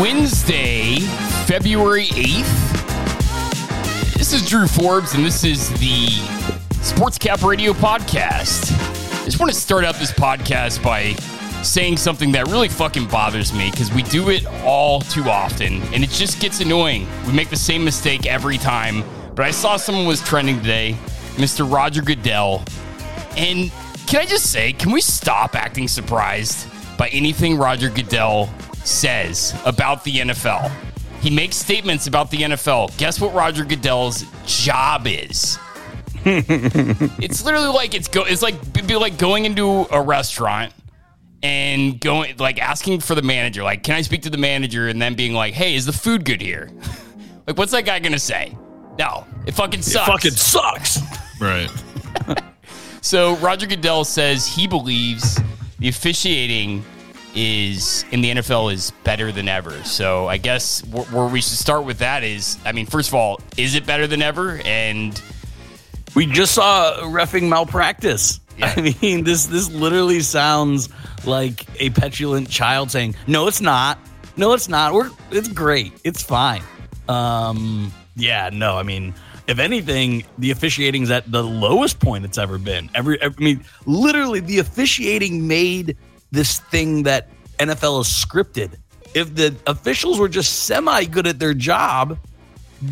Wednesday, February 8th. This is Drew Forbes, and this is the Sports Cap Radio podcast. I just want to start out this podcast by saying something that really fucking bothers me because we do it all too often, and it just gets annoying. We make the same mistake every time. But I saw someone was trending today, Mr. Roger Goodell, and can I just say, can we stop acting surprised by anything Roger Goodell says about the NFL? He makes statements about the NFL. Guess what Roger Goodell's job is? it's literally like it's go. It's like it'd be like going into a restaurant and going like asking for the manager. Like, can I speak to the manager? And then being like, Hey, is the food good here? like, what's that guy gonna say? No, it fucking sucks. It fucking sucks. Right. So Roger Goodell says he believes the officiating is in the NFL is better than ever. So I guess wh- where we should start with that is, I mean, first of all, is it better than ever? And We just saw refing malpractice. Yeah. I mean, this this literally sounds like a petulant child saying, "No, it's not. No, it's not. We're it's great. It's fine." Um, yeah, no. I mean, if anything, the officiating's at the lowest point it's ever been. Every, I mean, literally, the officiating made this thing that NFL is scripted. If the officials were just semi good at their job,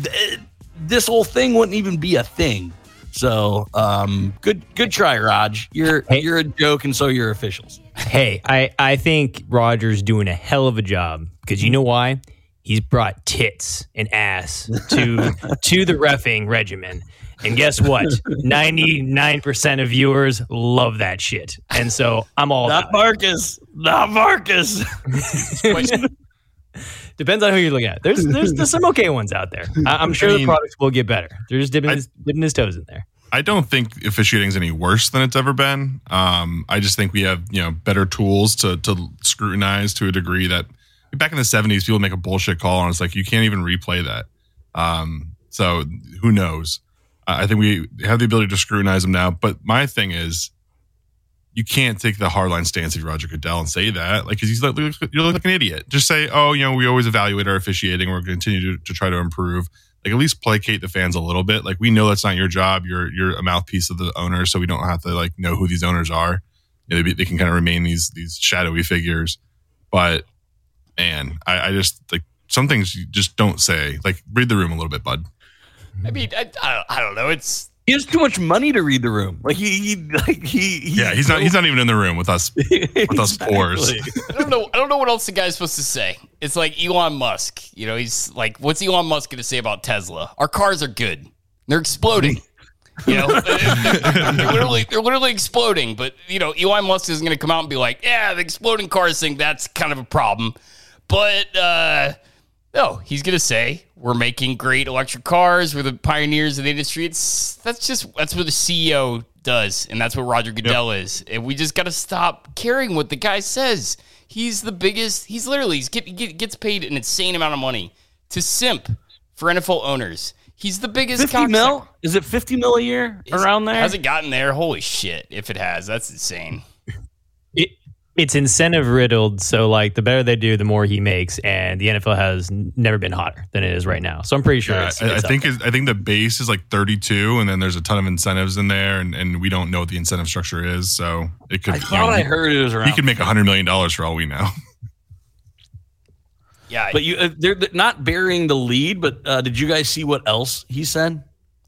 th- this whole thing wouldn't even be a thing. So, um, good, good try, Raj. You're Hey. you're a joke, and so you're officials. Hey, I, I think Roger's doing a hell of a job because you know why? He's brought tits and ass to to the refing regimen. And guess what? 99% of viewers love that shit. And so I'm all Not about Marcus. Not Marcus. Depends on who you look at. There's, there's there's some okay ones out there. I, I'm sure I the mean- products will get better. They're just dipping, I- his, dipping his toes in there. I don't think officiating is any worse than it's ever been. Um, I just think we have you know better tools to to scrutinize to a degree that back in the seventies people make a bullshit call and it's like you can't even replay that. Um, so who knows? I think we have the ability to scrutinize them now. But my thing is, you can't take the hardline stance of Roger Goodell and say that like 'cause he's like you look like an idiot. Just say, oh, you know, we always evaluate our officiating. We're going to continue to, to try to improve like at least placate the fans a little bit. Like we know that's not your job. You're you're a mouthpiece of the owner, so we don't have to like know who these owners are. You know, they, they can kind of remain these these shadowy figures. But man, I, I just like some things you just don't say. Like read the room a little bit, bud. I mean, I, I, don't, I don't know. It's He has too much money to read the room. Like he, he like he, he Yeah, he's not he's not even in the room with us. with us pores. I don't know. I don't know what else the guy's supposed to say. It's like Elon Musk. You know, he's like, what's Elon Musk going to say about Tesla? Our cars are good. They're exploding. You know, they're literally they're literally exploding. But you know, Elon Musk isn't going to come out and be like, yeah, the exploding cars thing that's kind of a problem. But uh, no, he's going to say we're making great electric cars. We're the pioneers of the industry. It's that's just that's what the CEO does, and that's what Roger Goodell is. And we just got to stop caring what the guy says. He's the biggest. He's literally he's get, get, gets paid an insane amount of money to simp for NFL owners. He's the biggest. Fifty mil? Is it fifty mil a year Is- around there? Has it gotten there? Holy shit! If it has, that's insane. It, it's incentive riddled. So, like, the better they do, the more he makes. And the NFL has never been hotter than it is right now. So, I'm pretty sure Yeah, it's, I, I it's up think there. is I think the base is like 32, and then there's a ton of incentives in there, and, and we don't know what the incentive structure is. So it could. I you thought know, I he- heard it was around. he could make hundred million dollars for all we know. Yeah. but you, uh, they're they're not burying the lead. But uh, did you guys see what else he said?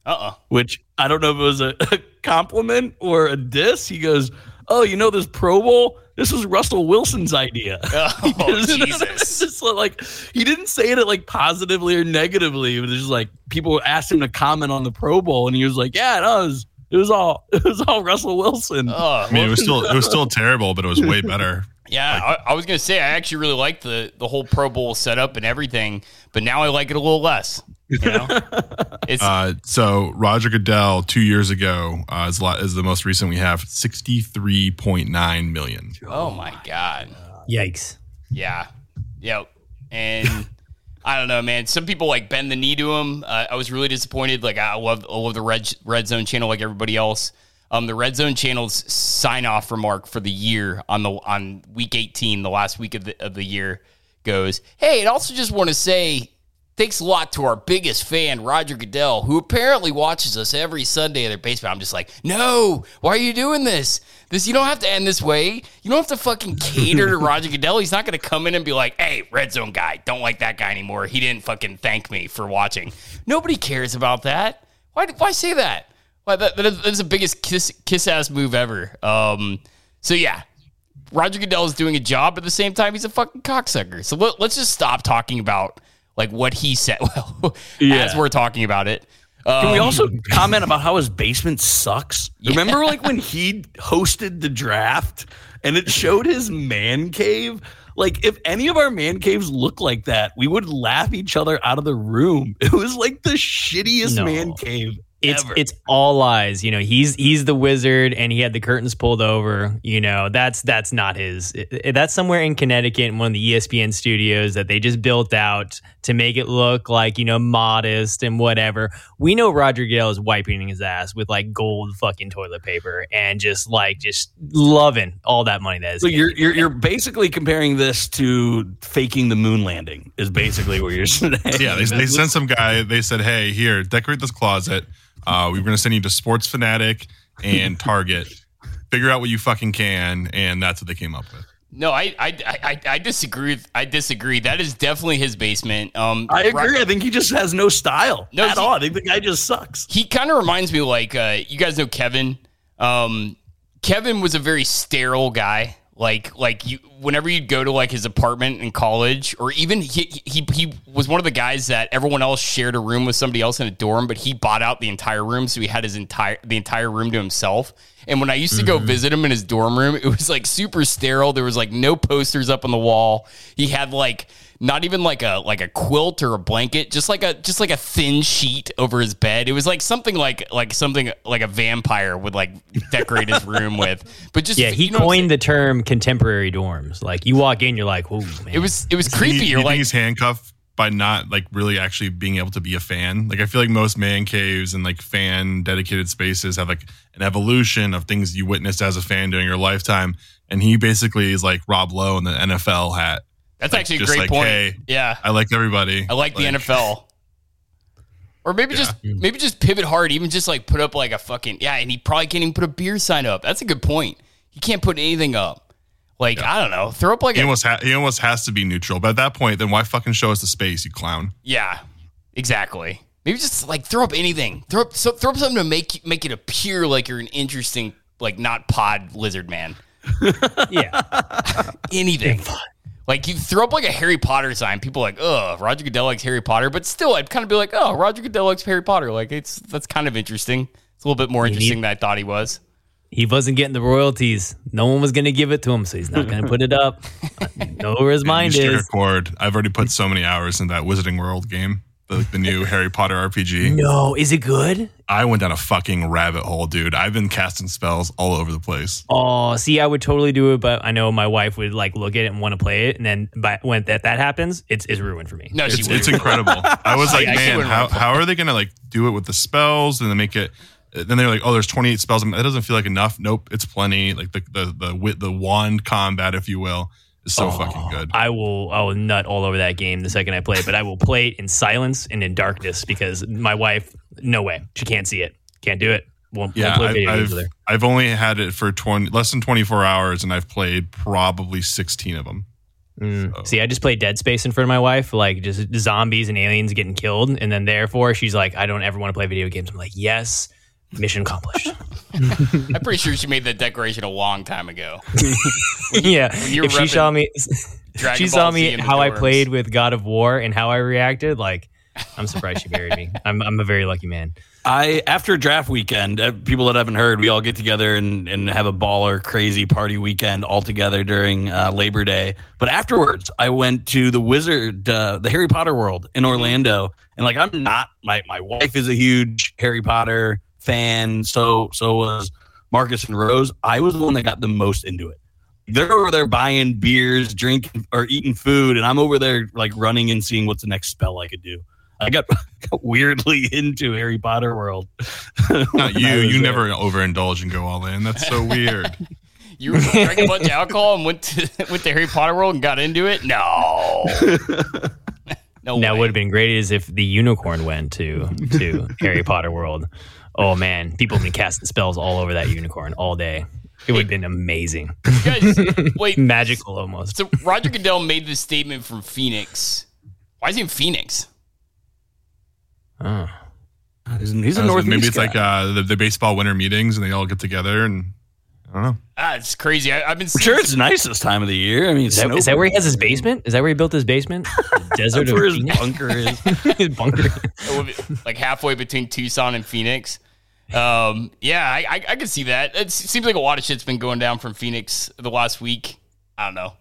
uh. uh Which I don't know if it was a, a compliment or a diss. He goes, "Oh, you know this Pro Bowl? This was Russell Wilson's idea." Oh Jesus! just like he didn't say it like positively or negatively. It was just like people asked him to comment on the Pro Bowl, and he was like, "Yeah, it was it was all it was all Russell Wilson." Oh, I mean, it was still it was still terrible, but it was way better. Yeah, I, I was gonna say I actually really liked the the whole Pro Bowl setup and everything, but now I like it a little less. You know, Uh, so Roger Goodell two years ago uh, is, lot, is the most recent we have sixty three point nine million. oh my god, Yikes. yeah, yep, and I don't know, man. Some people like bend the knee to him. Uh, I was really disappointed. Like I love I love the red red zone channel like everybody else. Um, the red zone channel's sign off remark for the year on the on week eighteen, the last week of the of the year, goes, Hey, and also just want to say thanks a lot to our biggest fan, Roger Goodell, who apparently watches us every Sunday in their basement. I'm just like, no, why are you doing this? This you don't have to end this way. You don't have to fucking cater to Roger Goodell. He's not going to come in and be like, "Hey, red zone guy, don't like that guy anymore. He didn't fucking thank me for watching." Nobody cares about that. Why? Why say that? Why that, that is the biggest kiss kiss ass move ever. Um. So yeah, Roger Goodell is doing a job. But at the same time, he's a fucking cocksucker. So let, let's just stop talking about like what he said. Well, Yeah. as we're talking about it. Can we Um, also comment about how his basement sucks? Remember, like when he hosted the draft and it showed his man cave? Like, if any of our man caves looked like that, we would laugh each other out of the room. It was like the shittiest No. man cave it's ever. it's all lies. You know, he's he's the wizard, and he had the curtains pulled over. You know, that's that's not his. it- it- that's somewhere in Connecticut, in one of the ESPN studios that they just built out to make it look like you know modest and whatever. We know Roger Gale is wiping his ass with like gold fucking toilet paper and just like just loving all that money that is. so you're, you're you're basically comparing this to faking the moon landing. Is basically what you're saying. Yeah, they, they sent some guy. They said, "Hey, here, decorate this closet. Uh, We're going to send you to Sports Fanatic and Target. Figure out what you fucking can." And that's what they came up with. No, I, I, I, I disagree. I disagree. That is definitely his basement. Um, I agree. I think he just has no style No, at he- all. I think the guy just sucks. he kind of reminds me like uh, you guys know Kevin. Um, Kevin was a very sterile guy. Like like you, whenever you'd go to like his apartment in college, or even he he he was one of the guys that everyone else shared a room with somebody else in a dorm, but he bought out the entire room, so he had his entire the entire room to himself. And when I used to go mm-hmm. visit him in his dorm room, it was like super sterile. There was like no posters up on the wall. He had like not even like a like a quilt or a blanket, just like a just like a thin sheet over his bed. It was like something like like something like a vampire would like decorate his room with. But just yeah, he you know coined the term contemporary dorms. Like you walk in, you're like, "Whoa, man!" it was it was You- creepy. You, You're think like he's handcuffed by not like really actually being able to be a fan. Like I feel like most man caves and like fan dedicated spaces have like an evolution of things you witnessed as a fan during your lifetime. And he basically is like Rob Lowe in the NFL hat. That's like, actually a great like, point. hey, yeah. I like everybody. I like, the NFL. Or maybe just maybe just pivot hard, even just like put up like a fucking yeah, and he probably can't even put a beer sign up. That's a good point. He can't put anything up. Like I don't know, throw up like He a almost ha- he almost has to be neutral. But at that point, then why fucking show us the space, you clown? yeah, exactly. Maybe just like throw up anything. Throw up so, throw up something to make make it appear like you're an interesting like not pod lizard man. yeah. Anything. Like you throw up like a Harry Potter sign, people are like, oh, Roger Goodell likes Harry Potter, but still, I'd kind of be like, oh, Roger Goodell likes Harry Potter. Like it's that's kind of interesting. It's a little bit more interesting than I thought he was. He wasn't getting the royalties. No one was going to give it to him, so he's not going to put it up. know where his mind struck a is. chord. I've already put so many hours in that Wizarding World game, the, the new Harry Potter RPG. No, is it good? I went down a fucking rabbit hole, dude. I've been casting spells all over the place. Oh, see, I would totally do it, but I know my wife would like look at it and want to play it, and then by, when that that happens, it's it's ruined for me. No, It's, it's incredible. I was like, Yeah, she man, wouldn't how, run for it. how are they going to like do it with the spells and then make it? Then they're like, oh, there's 28 spells. I'm- That doesn't feel like enough. Nope, it's plenty. Like the the the wi- the wand combat, if you will, so fucking good. I will I will nut all over that game the second I play it, but I will play it in silence and in darkness because my wife, no way, she can't see it, can't do it. Won't, Yeah, won't play I've, video I've. I've only had it for 20 less than 24 hours, and I've played probably 16 of them. Mm. See, I just play Dead Space in front of my wife, like just zombies and aliens getting killed, and then therefore she's like, I don't ever want to play video games. I'm like, yes, mission accomplished. I'm pretty sure she made that declaration a long time ago. yeah, you were if she saw me, Dragon she saw Ball Z me how I played with God of War and how I reacted. Like, I'm surprised she married me. I'm I'm a very lucky man. I after draft weekend, uh, people that haven't heard, we all get together and, and have a baller crazy party weekend all together during uh, Labor Day. But afterwards, I went to the Wizard, uh, the Harry Potter World in Orlando, and like I'm not my my wife is a huge Harry Potter fan, so so was Marcus and Rose. I was the one that got the most into it. They're over there buying beers, drinking, or eating food, and I'm over there like running and seeing what's the next spell I could do. I got, got weirdly into Harry Potter world. Not you. You there. never overindulge and go all in. That's so weird. You drank a bunch of alcohol and went to went to Harry Potter World and got into it? No. no Now, way. would have been great is if the unicorn went to to Harry Potter World. Oh man, people have been casting spells all over that unicorn all day. It would have been amazing, Guys, wait. magical almost. So Roger Goodell made this statement from Phoenix. Why is he in Phoenix? Oh. He's, he's a I don't know, northeast maybe it's guy. like uh, the, the baseball winter meetings and they all get together and I don't know. Ah, it's crazy. I, I've been I'm seeing sure it's nice this time of the year. I mean, Is that, is that where he has his basement? Is that where he built his basement? The desert That's of where his Phoenix? bunker is. his bunker. like halfway between Tucson and Phoenix. Um, yeah, I, I, I can see that. It seems like a lot of shit's been going down from Phoenix the last week. I don't know.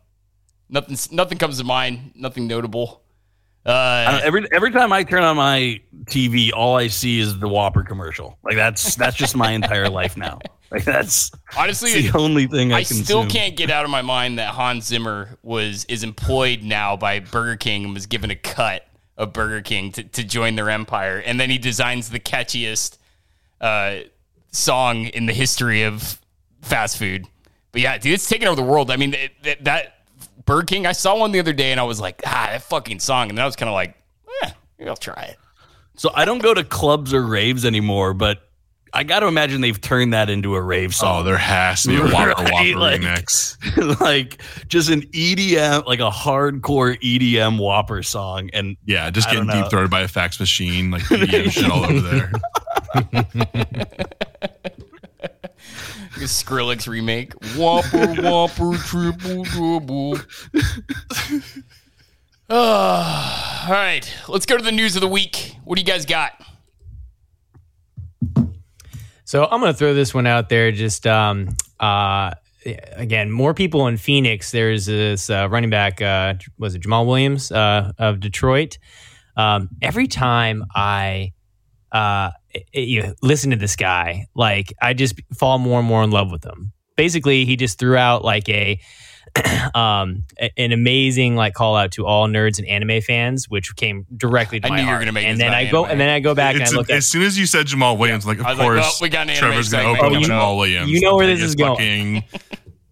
Nothing, nothing comes to mind. Nothing notable. Uh, every every time I turn on my TV, all I see is the Whopper commercial. Like that's that's just my entire life now. Like that's, honestly, that's the only thing I, I consume. still can't get out of my mind that Hans Zimmer was is employed now by Burger King and was given a cut of Burger King to, to join their empire, and then he designs the catchiest uh, song in the history of fast food. But yeah, dude, it's taking over the world. I mean, it, that, that Burger King, I saw one the other day, and I was like, ah, that fucking song, and then I was kind of like, eh, I'll try it. So I don't go to clubs or raves anymore, but I got to imagine they've turned that into a rave song. Oh, song. there has to be a Whopper Right, Whopper like- remix. like just an EDM, like a hardcore EDM Whopper song, and Yeah, just I getting deep throated by a fax machine, like EDM shit all over there. Like Skrillex remake. Whopper, Whopper, triple double. Ah, all right, let's go to the news of the week. What do you guys got? So I'm going to throw this one out there. Just um, uh, again, more people in Phoenix. There's this uh, running back. Uh, was it Jamaal Williams uh, of Detroit? Um, every time I uh, you listen to this guy, like I just fall more and more in love with him. Basically, he just threw out like a um an amazing like call out to all nerds and anime fans, which came directly to I my knew you were gonna make and then about I go anime. and then I go back and I It's- look at as soon as you said Jamaal Williams, I'm like, of was like, course, we got an anime Trevor's going to segment open coming with up. Jamaal Williams. You know where this is going.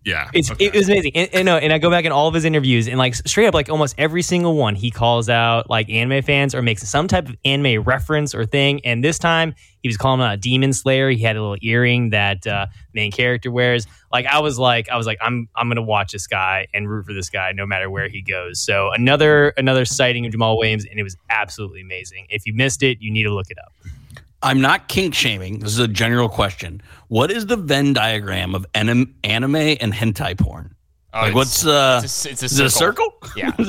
Yeah. It's okay. it was amazing, and, and no, and I go back in all of his interviews, and like straight up, like almost every single one, he calls out like anime fans or makes some type of anime reference or thing. And this time, he was calling out Demon Slayer. He had a little earring that uh, main character wears. Like I was like, I was like, I'm I'm gonna watch this guy and root for this guy no matter where he goes. So another another sighting of Jamaal Williams, and it was absolutely amazing. If you missed it, you need to look it up. I'm not kink shaming. This is a general question. What is the Venn diagram of anim- anime and hentai porn? Oh, like, it's- what's uh? It's a, it's a is it a circle? Yeah.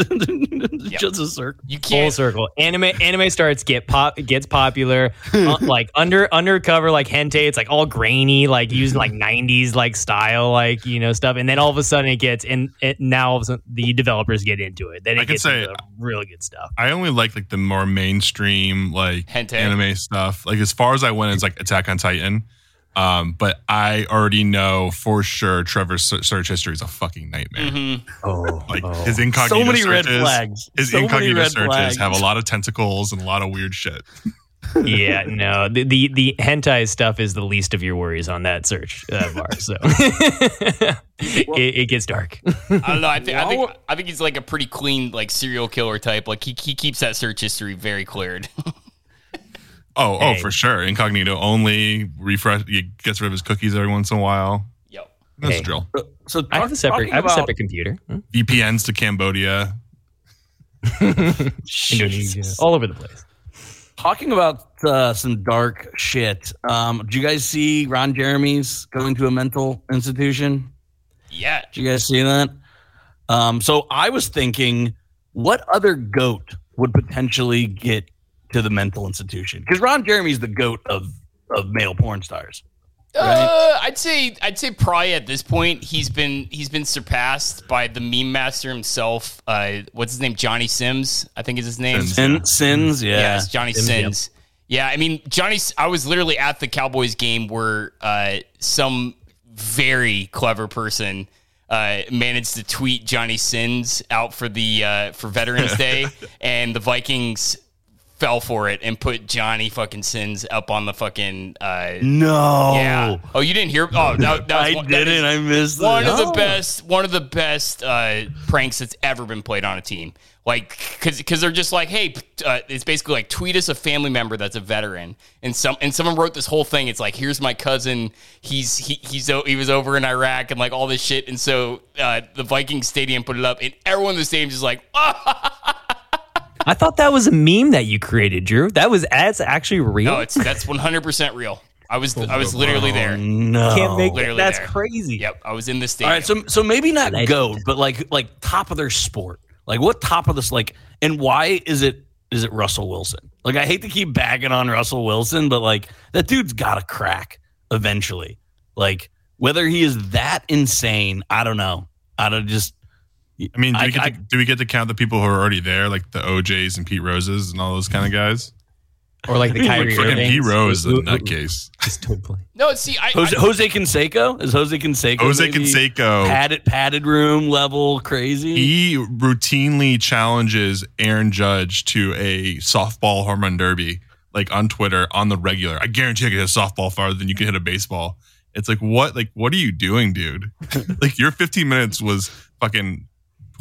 It's Yep. just a circle. You Full can't. circle. Anime anime starts get pop gets popular. uh, like under undercover like hentai. It's like all grainy, like using like '90s like style, like you know stuff. And then all of a sudden it gets and it, now all of a sudden the developers get into it. Then it I can gets say- really good stuff. I only like like the more mainstream like Hentai. anime stuff. Like as far as I went, it's like Attack on Titan. Um, but I already know for sure Trevor's search history is a fucking nightmare. Mhm. Oh, Like his incognito So many red searches, flags. His So many incognito red searches flags. have a lot of tentacles and a lot of weird shit. yeah, no, the, the the hentai stuff is the least of your worries on that search uh, bar. So it, it gets dark. I don't know. I think I think I think he's like a pretty clean like serial killer type. Like he he keeps that search history very cleared. Oh, Hey. oh, for sure. Incognito only. Refresh. He gets rid of his cookies every once in a while. yep. That's Hey. the drill. So I have a separate I have a separate computer. Hmm? VPNs to Cambodia. Indonesia, all over the place. Talking about uh, some dark shit. Um, did you guys see Ron Jeremy's going to a mental institution? Yeah. Did you guys see that? Um, so I was thinking, what other goat would potentially get to the mental institution? Because Ron Jeremy's the goat of of male porn stars. Uh, I'd say I'd say probably at this point he's been he's been surpassed by the meme master himself. Uh, what's his name? Johnny Sims, I think is his name. Sims. Sin, sins, yeah. Yes, Johnny Sims, Sins. Yeah, I mean Johnny. I was literally at the Cowboys game where uh, some very clever person uh, managed to tweet Johnny Sins out for the uh, for Veterans Day, and the Vikings fell for it and put Johnny fucking sins up on the fucking uh, No. yeah. Oh, you didn't hear? Oh, that, that I one, didn't. I missed one it. of the Oh. best. One of the best uh, pranks that's ever been played on a team. Like, because because they're just like, hey, uh, it's basically like tweet us a family member that's a veteran, and some and someone wrote this whole thing. It's like, here's my cousin. He's he he's he was over in Iraq and like all this shit, and so uh, the Viking Stadium put it up, and everyone in the stadium is like, oh, I thought that was a meme that you created, Drew. That was that's actually real. no, it's that's 100 percent real. I was I was literally oh, there. No. Can't make Literally that's there. crazy. Yep, I was in the All stadium. right, so so maybe not Legend. goat, but like like top of their sport. Like what top of this like and why is it is it Russell Wilson? Like I hate to keep bagging on Russell Wilson, but like that dude's got to crack eventually. Like whether he is that insane, I don't know. I don't just I mean, do, I- we get I- to, do we get to count the people who are already there, like the OJs and Pete Roses and all those kind of guys? Or like the Like Kyrie Fucking Irving. Pete Rose is a nutcase. Just don't play. no, see, I, Jose, I Jose Canseco is Jose Canseco. Jose maybe Canseco, padded padded room level crazy. he routinely challenges Aaron Judge to a softball home run derby, like on Twitter on the regular. I guarantee I can hit a softball farther than you can hit a baseball. It's like what? Like what are you doing, dude? like your 15 minutes was fucking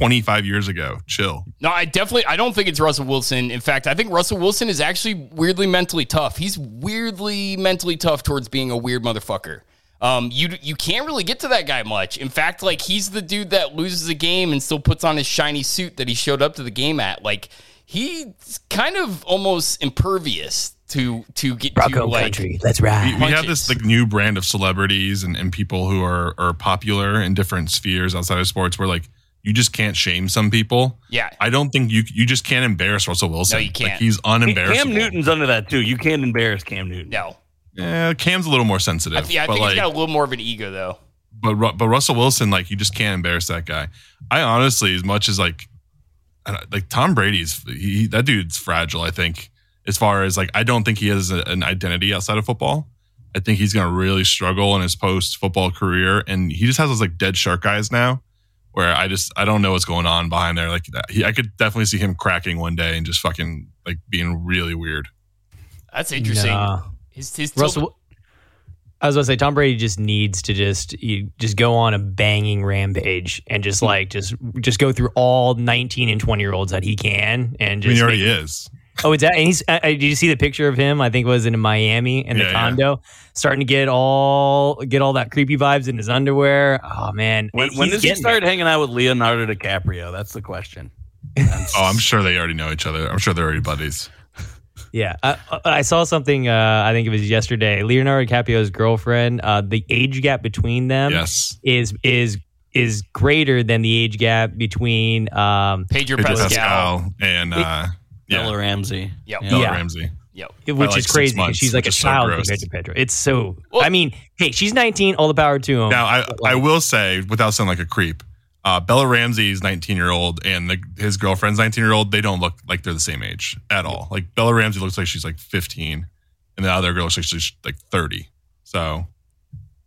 25 years ago. Chill. No, I definitely I don't think it's Russell Wilson. In fact, I think Russell Wilson is actually weirdly mentally tough. He's weirdly mentally tough towards being a weird motherfucker. Um, you you can't really get to that guy much. In fact, like he's the dude that loses a game and still puts on his shiny suit that he showed up to the game at. Like he's kind of almost impervious to to get to Bronco like country. That's we, right. we have this like new brand of celebrities and, and people who are are popular in different spheres outside of sports where like you just can't shame some people. yeah. I don't think you you just can't embarrass Russell Wilson. No, you can't. Like, he's unembarrassable. Cam Newton's under that too. You can't embarrass Cam Newton. No, Yeah, Cam's a little more sensitive. I, yeah, I but think like, he's got a little more of an ego though. but but Russell Wilson, like you just can't embarrass that guy. I honestly, as much as like like Tom Brady's, he, that dude's fragile. I think as far as like I don't think he has a, an identity outside of football. I think he's going to really struggle in his post football career, and he just has those like dead shark eyes now. Where I just I don't know what's going on behind there. Like he, I could definitely see him cracking one day and just fucking like being really weird. That's interesting. Nah. His, his Russell. I was gonna say Tom Brady just needs to just you just go on a banging rampage and just hmm. like just just go through all 19 and 20 year olds that he can and I mean, just he already make- is. Oh, it's that. And he's. Uh, uh, did you see the picture of him? I think it was in Miami in the Yeah, yeah. condo, starting to get all get all that creepy vibes in his underwear. Oh man, When, He's when does he getting start hanging out with Leonardo DiCaprio? That's the question. Oh, I'm sure they already know each other. I'm sure they're already buddies. Yeah, I, I saw something. Uh, I think it was yesterday. Leonardo DiCaprio's girlfriend. Uh, the age gap between them Yes. is is is greater than the age gap between. Um, Pedro Pedro Pascal. Pascal and uh, yeah, Bella Ramsey. Yep. Bella Yeah. Ramsey. Yep. which like is crazy. crazy. 'cause months, She's like a is so child gross. compared to Pedro. It's so. Well- I mean, hey, she's 19. All the power to him. Now, I, I will say, without sounding like a creep, uh, Bella Ramsey's 19 year old and the, his girlfriend's 19 year old, they don't look like they're the same age at all. Like Bella Ramsey looks like she's like 15, and the other girl looks like she's like 30. So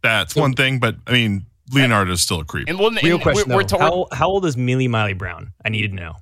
that's one thing. But I mean, Leonardo is still a creep. And, well, Real and question We're, we're though. told, how, how old is Millie Miley Brown? I need to know.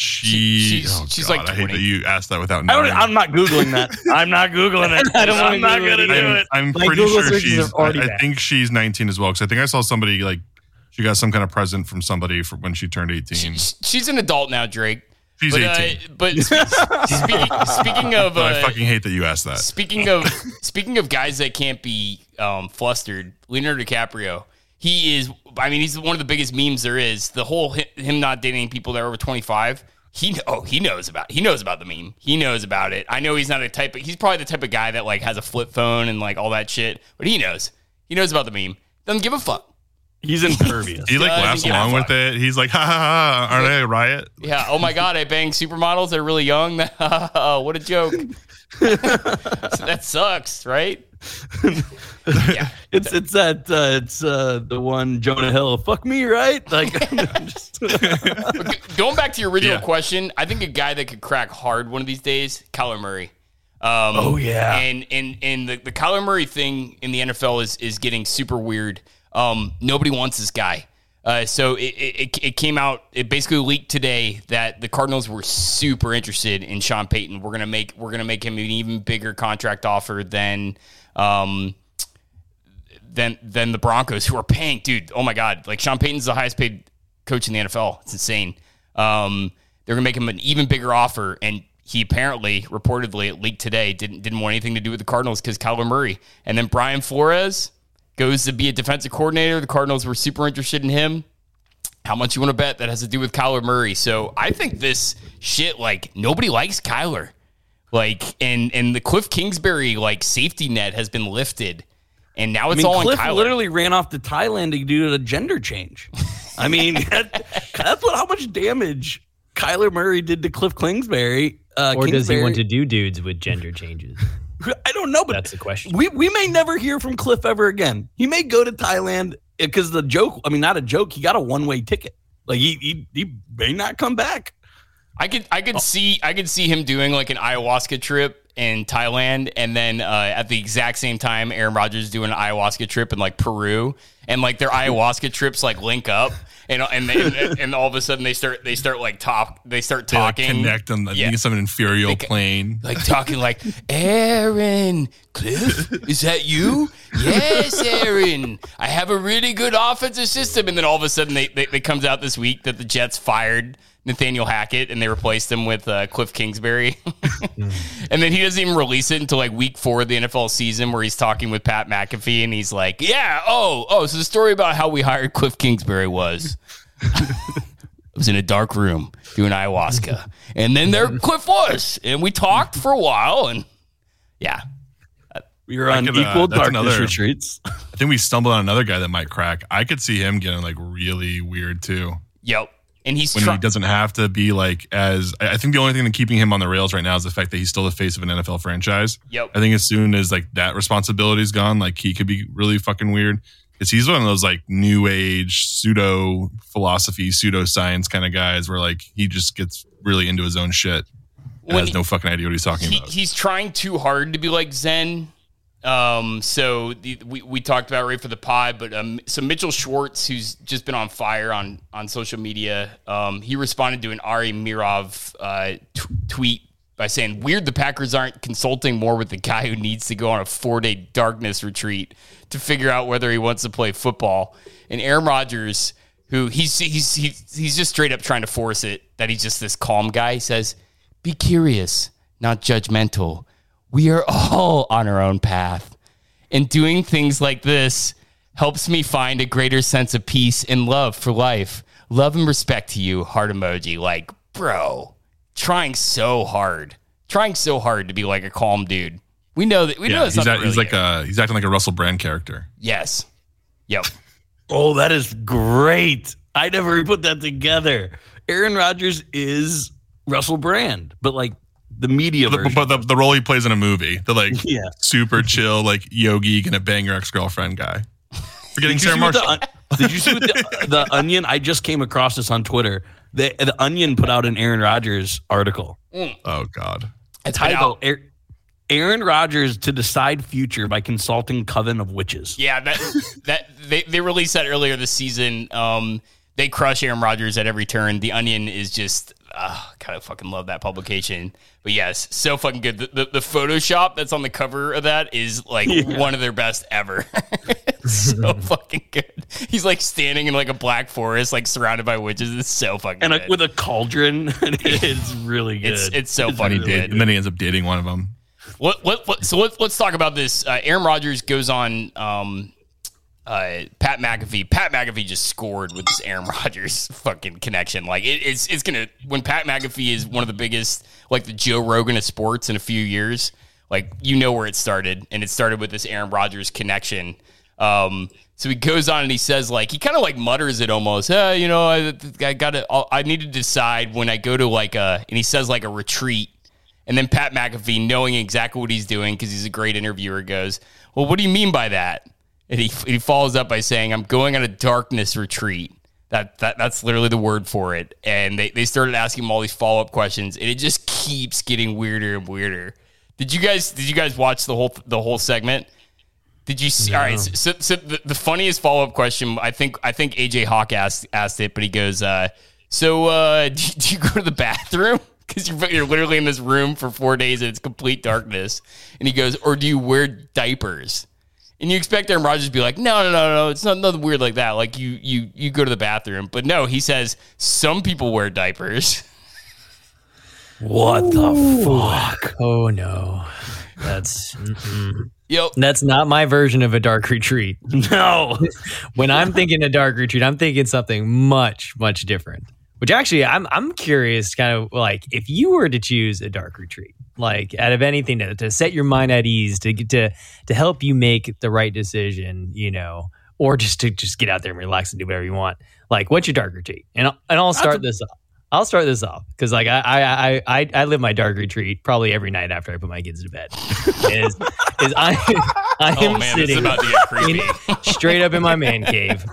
She, she's- oh she's God, like I hate that you asked that without knowing. I am not googling that. I'm not googling it. I don't I'm not gonna it do I'm, it. I'm My pretty Google sure searches she's. are already I, I think she's 19 as well because I think I saw somebody like she got some kind of present from somebody for when she turned 18. she- she's an adult now, Drake. She's but, 18. Uh, but speaking, speaking of But I uh, fucking hate that you asked that. speaking of speaking of guys that can't be um, flustered, Leonardo DiCaprio. He is. I mean, he's one of the biggest memes there is. The whole him not dating people that are over twenty five. He oh he knows about he knows about the meme. He knows about it. I know he's not a type. Of, he's probably the type of guy that like has a flip phone and like all that shit. But he knows. He knows about the meme. Doesn't give a fuck. He's impervious. He like doesn't laughs along with it. He's like, ha ha ha, are they a riot? Yeah. Oh my god, I bang supermodels. They're really young. Oh, what a joke. that sucks, right? yeah. It's it's that uh, it's uh, the one Jonah Hill. Fuck me, right? Like, just- But g- going back to your original Yeah. question, I think a guy that could crack hard one of these days, Kyler Murray. Um, Oh, yeah. and and and the, the Kyler Murray thing in the NFL is is getting super weird. Um, nobody wants this guy. Uh, so it, it, it came out. It basically leaked today that the Cardinals were super interested in Sean Payton. We're gonna make we're gonna make him an even bigger contract offer than um than than the Broncos, who are paying, dude. Oh my god, like Sean Payton's the highest paid coach in the NFL. It's insane. Um, they're gonna make him an even bigger offer, and he apparently, reportedly, it leaked today, didn't didn't want anything to do with the Cardinals because Kyler Murray, and then Brian Flores goes to be a defensive coordinator. The Cardinals were super interested in him. How much you want to bet that has to do with Kyler Murray? So I think this shit, like nobody likes Kyler, like and and the Cliff Kingsbury like safety net has been lifted, and now I it's mean, all Cliff on Kyler. literally ran off to Thailand to do a gender change. I mean, that, that's what how much damage Kyler Murray did to Cliff Kingsbury. Uh, Or does he want to do dudes with gender changes? I don't know, but That's the question. we we may never hear from Cliff ever again. He may go to Thailand because the joke. I mean, not a joke. He got a one way ticket. Like he, he he may not come back. I could I Oh. could see I could see him doing like an ayahuasca trip in Thailand, and then uh, at the exact same time, Aaron Rodgers doing an ayahuasca trip in like Peru, and like their ayahuasca trips like link up, and and and, and all of a sudden they start they start like talk they start They like talking connect on the, Yeah. some inferior ca- plane. like talking like Aaron Cliff, is that you? Yes, Aaron. I have a really good offensive system, and then all of a sudden they, they it comes out this week that the Jets fired Nathaniel Hackett and they replaced him with uh, Cliff Kingsbury, and then he doesn't even release it until like week four of the NFL season, where he's talking with Pat McAfee, and he's like, "Yeah, oh, oh, so the story about how we hired Cliff Kingsbury was." I was in a dark room doing ayahuasca, and then there Cliff was, and we talked for a while, and yeah, We were on could, uh, equal that's darkness another- retreats. I think we stumbled on another guy that might crack. I could see him getting like really weird too. yep. And he's When try- he doesn't have to be like as I think the only thing that keeping him on the rails right now is the fact that he's still the face of an NFL franchise. Yep. I think as soon as like that responsibility is gone, like he could be really fucking weird. Because he's one of those like new age pseudo philosophy, pseudo science kind of guys where like he just gets really into his own shit. and When has he- no fucking idea what he's talking he, about. he's trying too hard to be like Zen. Um, so the, we, we talked about right for the pod, but um, so Mitchell Schwartz, who's just been on fire on on social media, um, he responded to an Ari Meirov uh, t- tweet by saying, "Weird, the Packers aren't consulting more with the guy who needs to go on a four day darkness retreat to figure out whether he wants to play football." And Aaron Rodgers, who he's he's he's, he's just straight up trying to force it that he's just this calm guy, he says, "Be curious, not judgmental." We are all on our own path. And doing things like this helps me find a greater sense of peace and love for life. Love and respect to you, heart emoji. Like, bro, trying so hard, trying so hard to be like a calm dude. We know that we know yeah, it's he's, not act- he's like a he's acting like a Russell Brand character. yes, yep. Oh, that is great. I never put that together. Aaron Rodgers is Russell Brand, but like the media The- version. but the, the role he plays in a movie, the like Yeah. super chill, like yogi gonna bang your ex girlfriend guy. Forgetting Sarah see Marshall. the, on- did you see what the, the Onion? I just came across this on Twitter. The, the Onion put out an Aaron Rodgers article. oh God. It's Title. Aaron- Aaron Rodgers to decide future by consulting coven of witches. Yeah, that that they, they released that earlier this season. Um, they crush Aaron Rodgers at every turn. The Onion is just, uh, God, I fucking love that publication. But yes, so fucking good. The, the, the Photoshop that's on the cover of that is like one of their best ever. so fucking good. He's like standing in like a black forest, like surrounded by witches. It's so fucking And good. a, with a cauldron, it's really good. it's it's so And fucking he did, good. and then he ends up dating one of them. What, what, what, so let, let's talk about this. Uh, Aaron Rodgers goes on um, uh, Pat McAfee. Pat McAfee just scored with this Aaron Rodgers fucking connection. Like it, it's it's gonna when Pat McAfee is one of the biggest, like the Joe Rogan of sports in a few years. Like you know where it started, and it started with this Aaron Rodgers connection. Um, so he goes on and he says like he kind of like mutters it almost. Hey, you know, I, I got to I need to decide when I go to like a and he says like a retreat. And then Pat McAfee, knowing exactly what he's doing because he's a great interviewer, goes, "Well, what do you mean by that?" And he he follows up by saying, "I'm going on a darkness retreat." That, that that's literally the word for it. And they, they started asking him all these follow up questions, and it just keeps getting weirder and weirder. Did you guys did you guys watch the whole the whole segment? Did you see? All right. So, so the, the funniest follow up question, I think, I think AJ Hawk asked asked it, but he goes, uh, "So, uh, do, you- do you go to the bathroom? Because you're you're literally in this room for four days and it's complete darkness." And he goes, "Or do you wear diapers?" And you expect Aaron Rodgers to be like, "No, no, no, no, it's not nothing weird like that. Like you, you, you go to the bathroom." But no, he says some people wear diapers. What the fuck? Oh no, that's mm-mm. Yo, that's not my version of a dark retreat. No. When I'm thinking a dark retreat, I'm thinking something much much different. Which actually, I'm I'm curious, kind of like if you were to choose a dark retreat, like out of anything to, to set your mind at ease, to to to help you make the right decision, you know, or just to just get out there and relax and do whatever you want. Like, what's your dark retreat? And I'll, and I'll start this off. I'll start this off because like I, I I I I live my dark retreat probably every night after I put my kids to bed. is is I I oh am man, sitting about to get creepy. straight up in my man cave.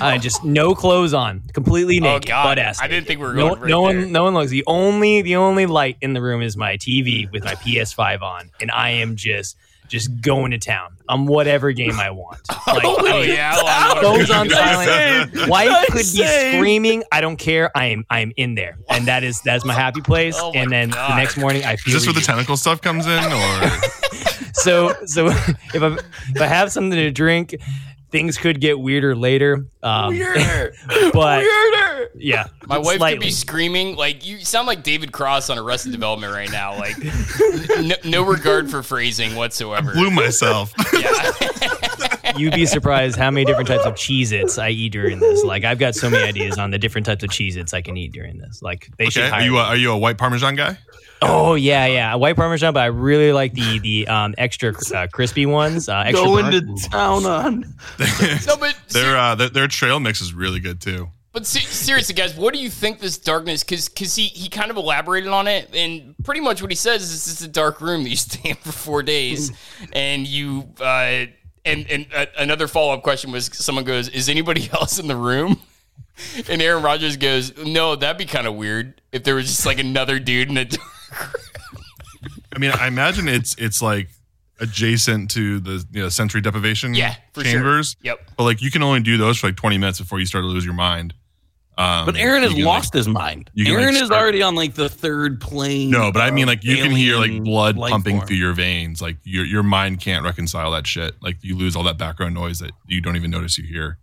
Uh, just no clothes on, completely Oh, naked, God. butt ass. I didn't think we were no, going right no one, no one looks. The only, the only light in the room is my TV with my PS5 on, and I am just, just going to town on whatever game I want. Like, oh I mean, yeah, well, phones on silent. Wife could be screaming. I don't care. I am, I am in there, and that is that's my happy place. Oh my and then God. the next morning, I Is this where the tentacle stuff comes in, or so so if I if I have something to drink, things could get weirder later. Um, but Weirder. Yeah, My wife could be screaming like you sound like David Cross on Arrested Development right now. Like no, no regard for phrasing whatsoever. blew myself? Yeah. You'd be surprised how many different types of Cheez-Its I eat during this. Like I've got so many ideas on the different types of Cheez-Its I can eat during this. Like they should hire are you a, are you a white Parmesan guy? Oh yeah, yeah, white parmesan, but I really like the the um, extra uh, crispy ones. Uh, extra Going burnt. to town on. no, but their uh, their, their trail mix is really good too. But se- seriously, guys, what do you think this darkness? Because because he he kind of elaborated on it, and pretty much what he says is this is a dark room that you stay in for four days, and you uh and and uh, another follow up question was someone goes, is anybody else in the room? And Aaron Rodgers goes, no, that'd be kind of weird if there was just like another dude in I mean, I imagine it's it's like adjacent to the you know, sensory deprivation Yeah, for sure. chambers. Yep. But like you can only do those for like 20 minutes before you start to lose your mind. Um, But Aaron has can, lost his mind. you can, like, Aaron is start- already on like the third plane. No, but I mean, like you can hear like blood pumping form. through your veins. Like your your mind can't reconcile that shit. Like you lose all that background noise that you don't even notice you hear.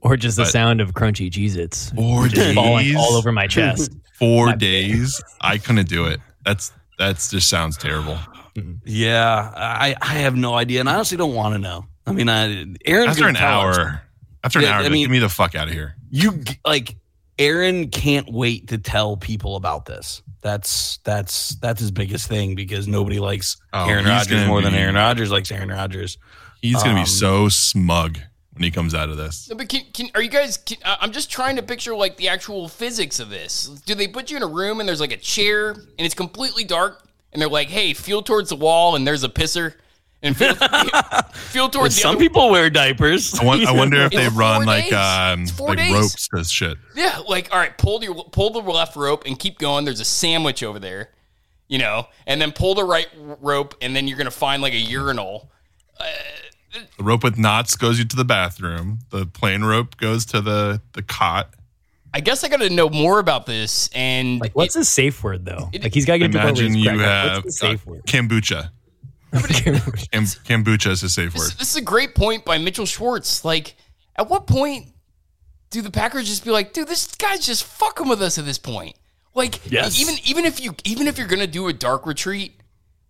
or just the sound of crunchy Cheez-Its Four just falling all over my chest. Four days. I couldn't do it. That's that's just sounds terrible. Yeah, I, I have no idea, and I honestly don't want to know. I mean, I, Aaron's After an hour, after an Yeah, hour, I mean- get me the fuck out of here. you like Aaron can't wait to tell people about this. That's that's that's his biggest thing because nobody likes Oh, Aaron he's Rodgers gonna more than Aaron Rodgers likes Aaron Rodgers. He's gonna Um, be so smug when he comes out of this. No, but can, can are you guys? Can, I- I'm just trying to picture like the actual physics of this. Do they put you in a room and there's like a chair and it's completely dark and they're like, "Hey, feel towards the wall," and there's a pisser, and feel, feel towards the Some other. people wear diapers. I, won- I wonder if they four run like days. um like days. ropes to shit. Yeah, like all right, pull your pull the left rope and keep going. There's a sandwich over there, you know, and then pull the right rope and then you're gonna find like a urinal. The rope with knots goes you to the bathroom. The plain rope goes to the the cot. I guess I got to know more about this and Like, what's a safe word though? It- like, he's got to get to the point where Imagine he's you have What's the uh, safe word? kombucha. Kam- kombucha is a safe word. This, this is a great point by Mitchell Schwartz. Like, at what point do the Packers just be like, dude, this guy's just fucking with us at this point? Like, Yes. even even if you even if you're gonna do a dark retreat,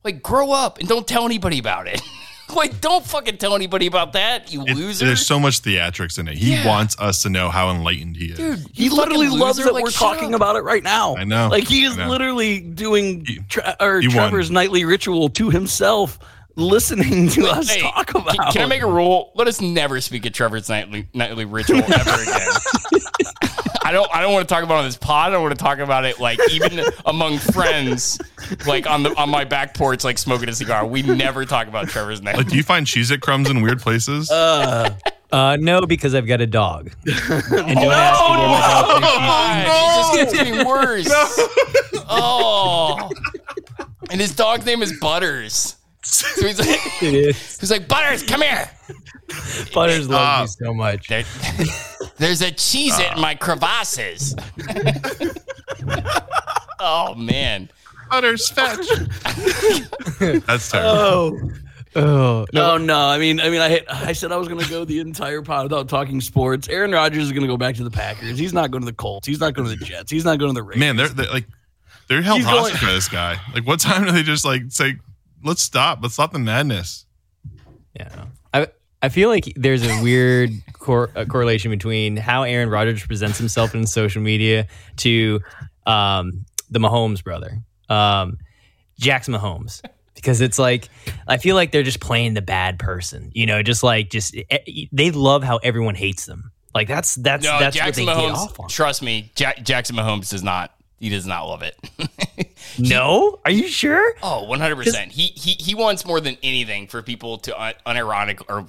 like grow up and don't tell anybody about it. like, don't fucking tell anybody about that, you It- loser. there's so much theatrics in it. He Yeah. wants us to know how enlightened he is. dude, He literally loves that like, we're talking up. about it right now. I know. Like he is literally doing He- tra- or he won. Trevor's nightly ritual to himself, listening to us Hey, talk can- about. Can, I make a rule? Let us never speak at Trevor's nightly nightly ritual ever again. I don't. I don't want to talk about it on this pod. I don't want to talk about it like even among friends, like on the on my back porch, like smoking a cigar. We never talk about Trevor's nightly. Like, do you find Cheez-It crumbs in weird places? Uh, Uh, no, because I've got a dog. and don't ask me where my dog thinks he's- God, it just keeps getting worse. Oh, and his dog's name is Butters. So he's like, he's like, Butters, come here. Butters loves me uh, so much. There, there's a cheese in my crevasses. oh man. Butters fetch. That's terrible. Oh, oh. No, oh, no. I mean, I mean, I hit, I said I was going to go the entire pod without talking sports. Aaron Rodgers is going to go back to the Packers. He's not going to the Colts. He's not going to the Jets. He's not going to the Raiders. Man, they're, they're like they're held He's going- hostage by this guy. Like, what time do they just like say, "Let's stop. Let's stop the madness"? Yeah. I I feel like there's a weird cor- uh correlation between how Aaron Rodgers presents himself in social media to um, the Mahomes brother, um, Jackson Mahomes. Because it's like I feel like they're just playing the bad person, you know, just like just they love how everyone hates them. Like that's that's No, that's Jackson what they get Mahomes. off on. Trust me, Jack, Jackson Mahomes does not. He does not love it. No, are you sure? oh, 100. percent He he he wants more than anything for people to un- unironic or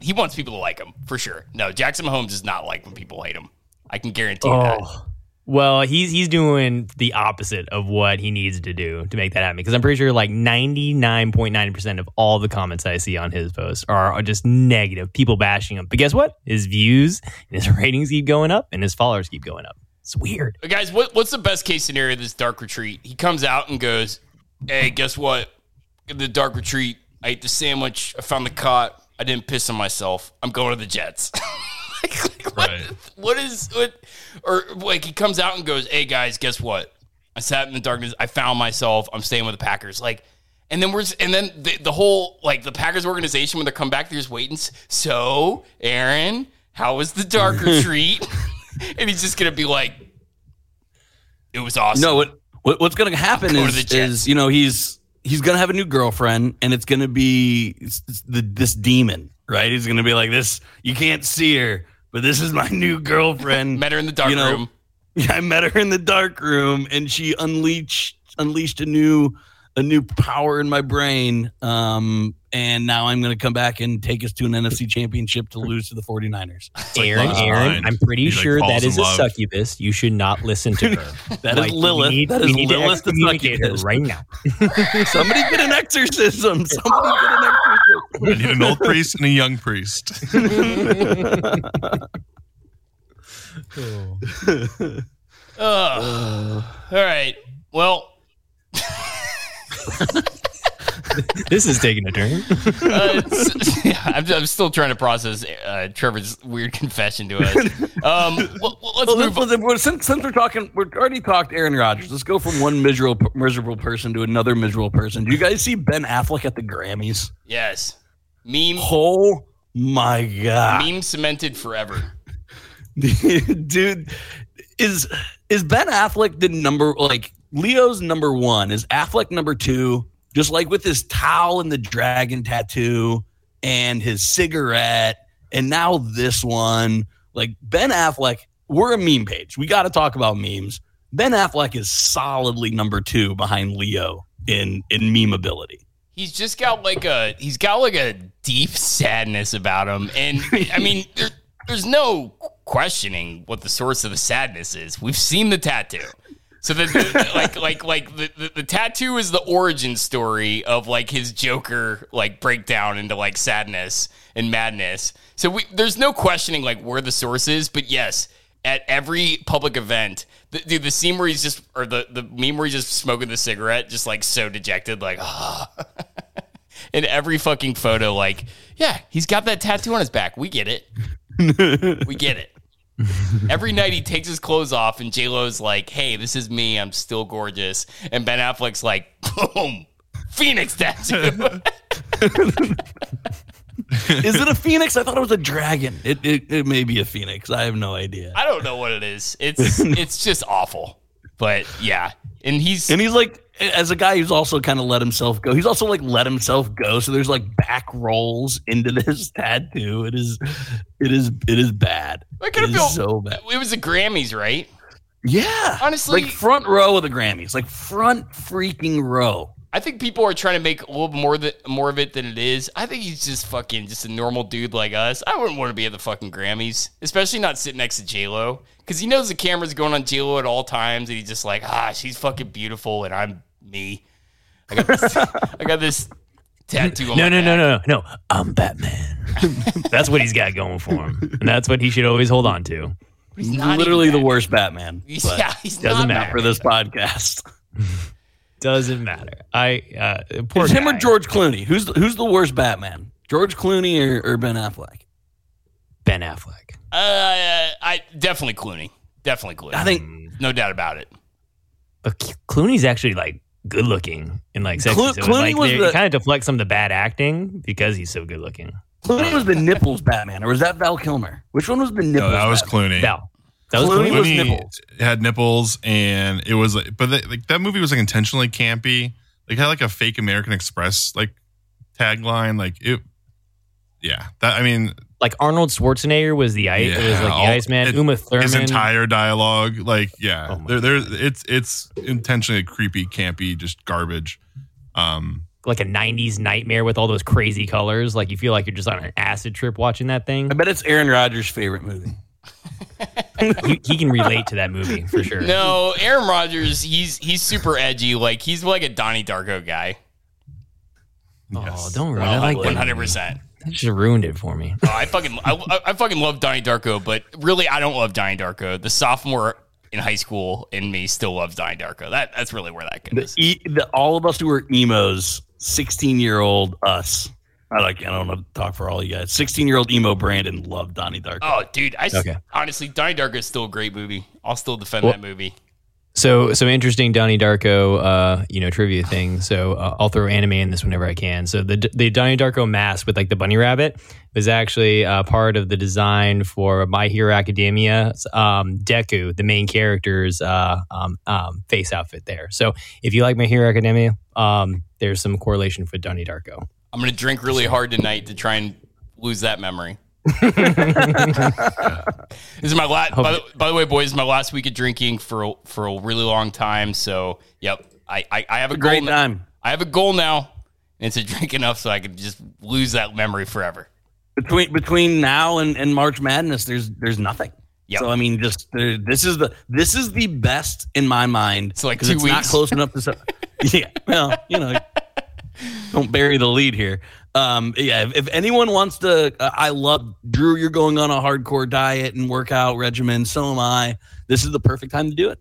he wants people to like him for sure. No, Jackson Mahomes does not like when people hate him. I can guarantee you that. Oh. Well, he's he's doing the opposite of what he needs to do to make that happen. Because I'm pretty sure like 99.9 percent of all the comments I see on his posts are, are just negative, people bashing him. But guess what? His views and his ratings keep going up, and his followers keep going up. It's weird. But guys, what, what's the best case scenario of this dark retreat? He comes out and goes, Hey, guess what? In the dark retreat, I ate the sandwich. I found the cot. I didn't piss on myself. I'm going to the Jets. like, like, what, Right. what is what? Or like he comes out and goes, Hey guys, guess what? I sat in the darkness. I found myself. I'm staying with the Packers. Like, and then we're and then the, the whole like the Packers organization when they come back, they're just waiting. So, Aaron, how was the dark retreat? And he's just gonna be like, "It was awesome." No, what, what what's going to happen Go to is, is you know he's he's going to have a new girlfriend, and it's going to be s- s- the, this demon, right? He's going to be like this. You can't see her, but this is my new girlfriend. met her in the dark you know, room. I met her in the dark room, and she unleashed unleashed a new a new power in my brain. Um, and now I'm going to come back and take us to an NFC Championship to lose to the 49ers. like Aaron, love's Aaron, blind. I'm pretty He, like, sure falls that a love. succubus. You should not listen to her. That is Like, we Lilith. need- that we is Lilith the succubus. right now. Somebody get an exorcism. Somebody get an exorcism. I need an old priest and a young priest. Ugh. All right. Well, This is taking a turn. uh, yeah, I'm, I'm still trying to process uh, Trevor's weird confession to us. Um, well, well, let's Well, move. let's- let's- well, since, since we're talking, we've already talked Aaron Rodgers. Let's go from one miserable miserable person to another miserable person. Do you guys see Ben Affleck at the Grammys? Yes, meme. Oh my god, Meme cemented forever. dude! Is is Ben Affleck the number like Leo's number one? Is Affleck number two? Just like with his towel and the dragon tattoo and his cigarette, and now this one. Like Ben Affleck, we're a meme page. We got to talk about memes. Ben Affleck is solidly number two behind Leo in in meme ability. He's just got like a he's got like a deep sadness about him, and I mean, there, there's no questioning what the source of the sadness is. We've seen the tattoo, so the, the- like like like the, the the tattoo is the origin story of like his Joker like breakdown into like sadness and madness. So we there's no questioning like where the source is, but yes. At every public event, the, dude, the scene where he's just, or the, the meme where he's just smoking the cigarette, just like so dejected, like, ah, in every fucking photo, like, yeah, he's got that tattoo on his back. We get it. we get it. Every night he takes his clothes off, and J Lo's like, "Hey, this is me. I'm still gorgeous." And Ben Affleck's like, "Boom, Phoenix tattoo." Is it a phoenix? I thought it was a dragon. It, it it may be a phoenix. I have no idea. I don't know what it is. It's it's just awful. But yeah, and he's And he's like, as a guy who's also kind of let himself go, he's also like let himself go. So there's like back rolls into this tattoo. It is, it is, it is bad. I It could have felt so bad. it was the Grammys, right? Yeah, Honestly- like front row of the Grammys, like front freaking row. I think people are trying to make a little more that more of it than it is. I think he's just fucking just a normal dude like us. I wouldn't want to be at the fucking Grammys, especially not sitting next to J Lo, because he knows the camera's going on J Lo at all times, and he's just like, ah, she's fucking beautiful, and I'm me. I got this, I got this tattoo. On No, my no, no, back. no, no. I'm Batman. that's what he's got going for him, and that's what he should always hold on to. He's not Literally the worst Batman. He's, yeah, he's Doesn't not matter. for this podcast. Doesn't matter. I uh, poor It's him or. George Clooney. Who's the, who's the worst Batman? George Clooney or, or Ben Affleck? Ben Affleck. Uh, I definitely Clooney. Definitely Clooney. I think no doubt about it. But Clooney's actually like good looking and like sexy. Clo- so Clooney like, was the- it kind of deflects some of the bad acting because he's so good looking. Clooney was the nipples Batman, or was that Val Kilmer? Which one was the nipples? No, that was Batman? Clooney. Val. That was Clooney Clooney. was Clooney nipples. had nipples, and it was like, but the, like that movie was like intentionally campy. Like had like a fake American Express like tagline. Like it, yeah. That I mean, like Arnold Schwarzenegger was the ice. it was like the all- Iceman. it- Uma Thurman. his entire dialogue, like yeah, Oh my there, there, it's it's intentionally creepy, campy, just garbage. Um, like a '90s nightmare with all those crazy colors. Like you feel like you're just on an acid trip watching that thing. I bet it's Aaron Rodgers' favorite movie. he, he can relate to that movie for sure. No, Aaron Rodgers, he's he's super edgy. Like he's like a Donnie Darko guy. Oh, don't ruin. it. I like hundred movie. percent. That just ruined it for me. Oh, I fucking I, I- I fucking love Donnie Darko, but really I don't love Donnie Darko. The sophomore in high school in me still loves Donnie Darko. That that's really where that goes. E, the, all of us who were emos, sixteen-year-old us. I like. I don't know to talk for all you guys. Sixteen-year-old emo Brandon loved Donnie Darko. Oh, dude, I s- Okay. honestly Donnie Darko is still a great movie. I'll still defend Well- that movie. So, some interesting Donnie Darko, uh, you know, trivia thing. So, uh, I'll throw anime in this whenever I can. So, the the Donnie Darko mask with like the bunny rabbit was actually uh, part of the design for My Hero Academia. Um, Deku, the main character's uh, um, um, face outfit there. So, if you like My Hero Academia, um, there's some correlation with Donnie Darko. I'm gonna drink really hard tonight to try and lose that memory. This is my last. By, the- by the way, boys, my last week of drinking for a, for a really long time. So, yep, I I, I have a, goal Great time I have a goal now, and it's to drink enough so I can just lose that memory forever. between between now and, and March Madness. There's there's nothing. Yep. So I mean, just there, this is the this is the best in my mind. It's like two it's not close enough to. yeah, well, you know, don't bury the lead here. Um, yeah, if, if anyone wants to, uh, I love Drew. You're going on a hardcore diet and workout regimen. So am I. This is the perfect time to do it.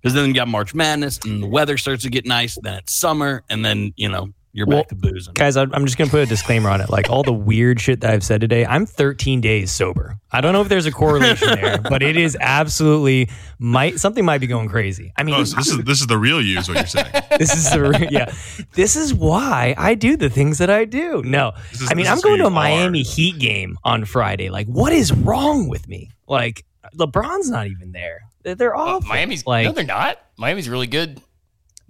Because then you got March Madness, and the weather starts to get nice. Then it's summer, and then you know you're Well, back to boozing. Guys, I'm I'm just going to put a disclaimer on it. Like all the weird shit that I've said today, I'm 13 days sober. I don't know if there's a correlation there, but it is absolutely might something might be going crazy. I mean, oh, so this is this is the real you, is what you're saying. this is the yeah. This is why I do the things that I do. No, is- I mean I'm going to a you Miami are. Heat game on Friday. Like, what is wrong with me? Like, LeBron's not even there. They're, they're Uh. Miami's like no, they're not. Miami's really good.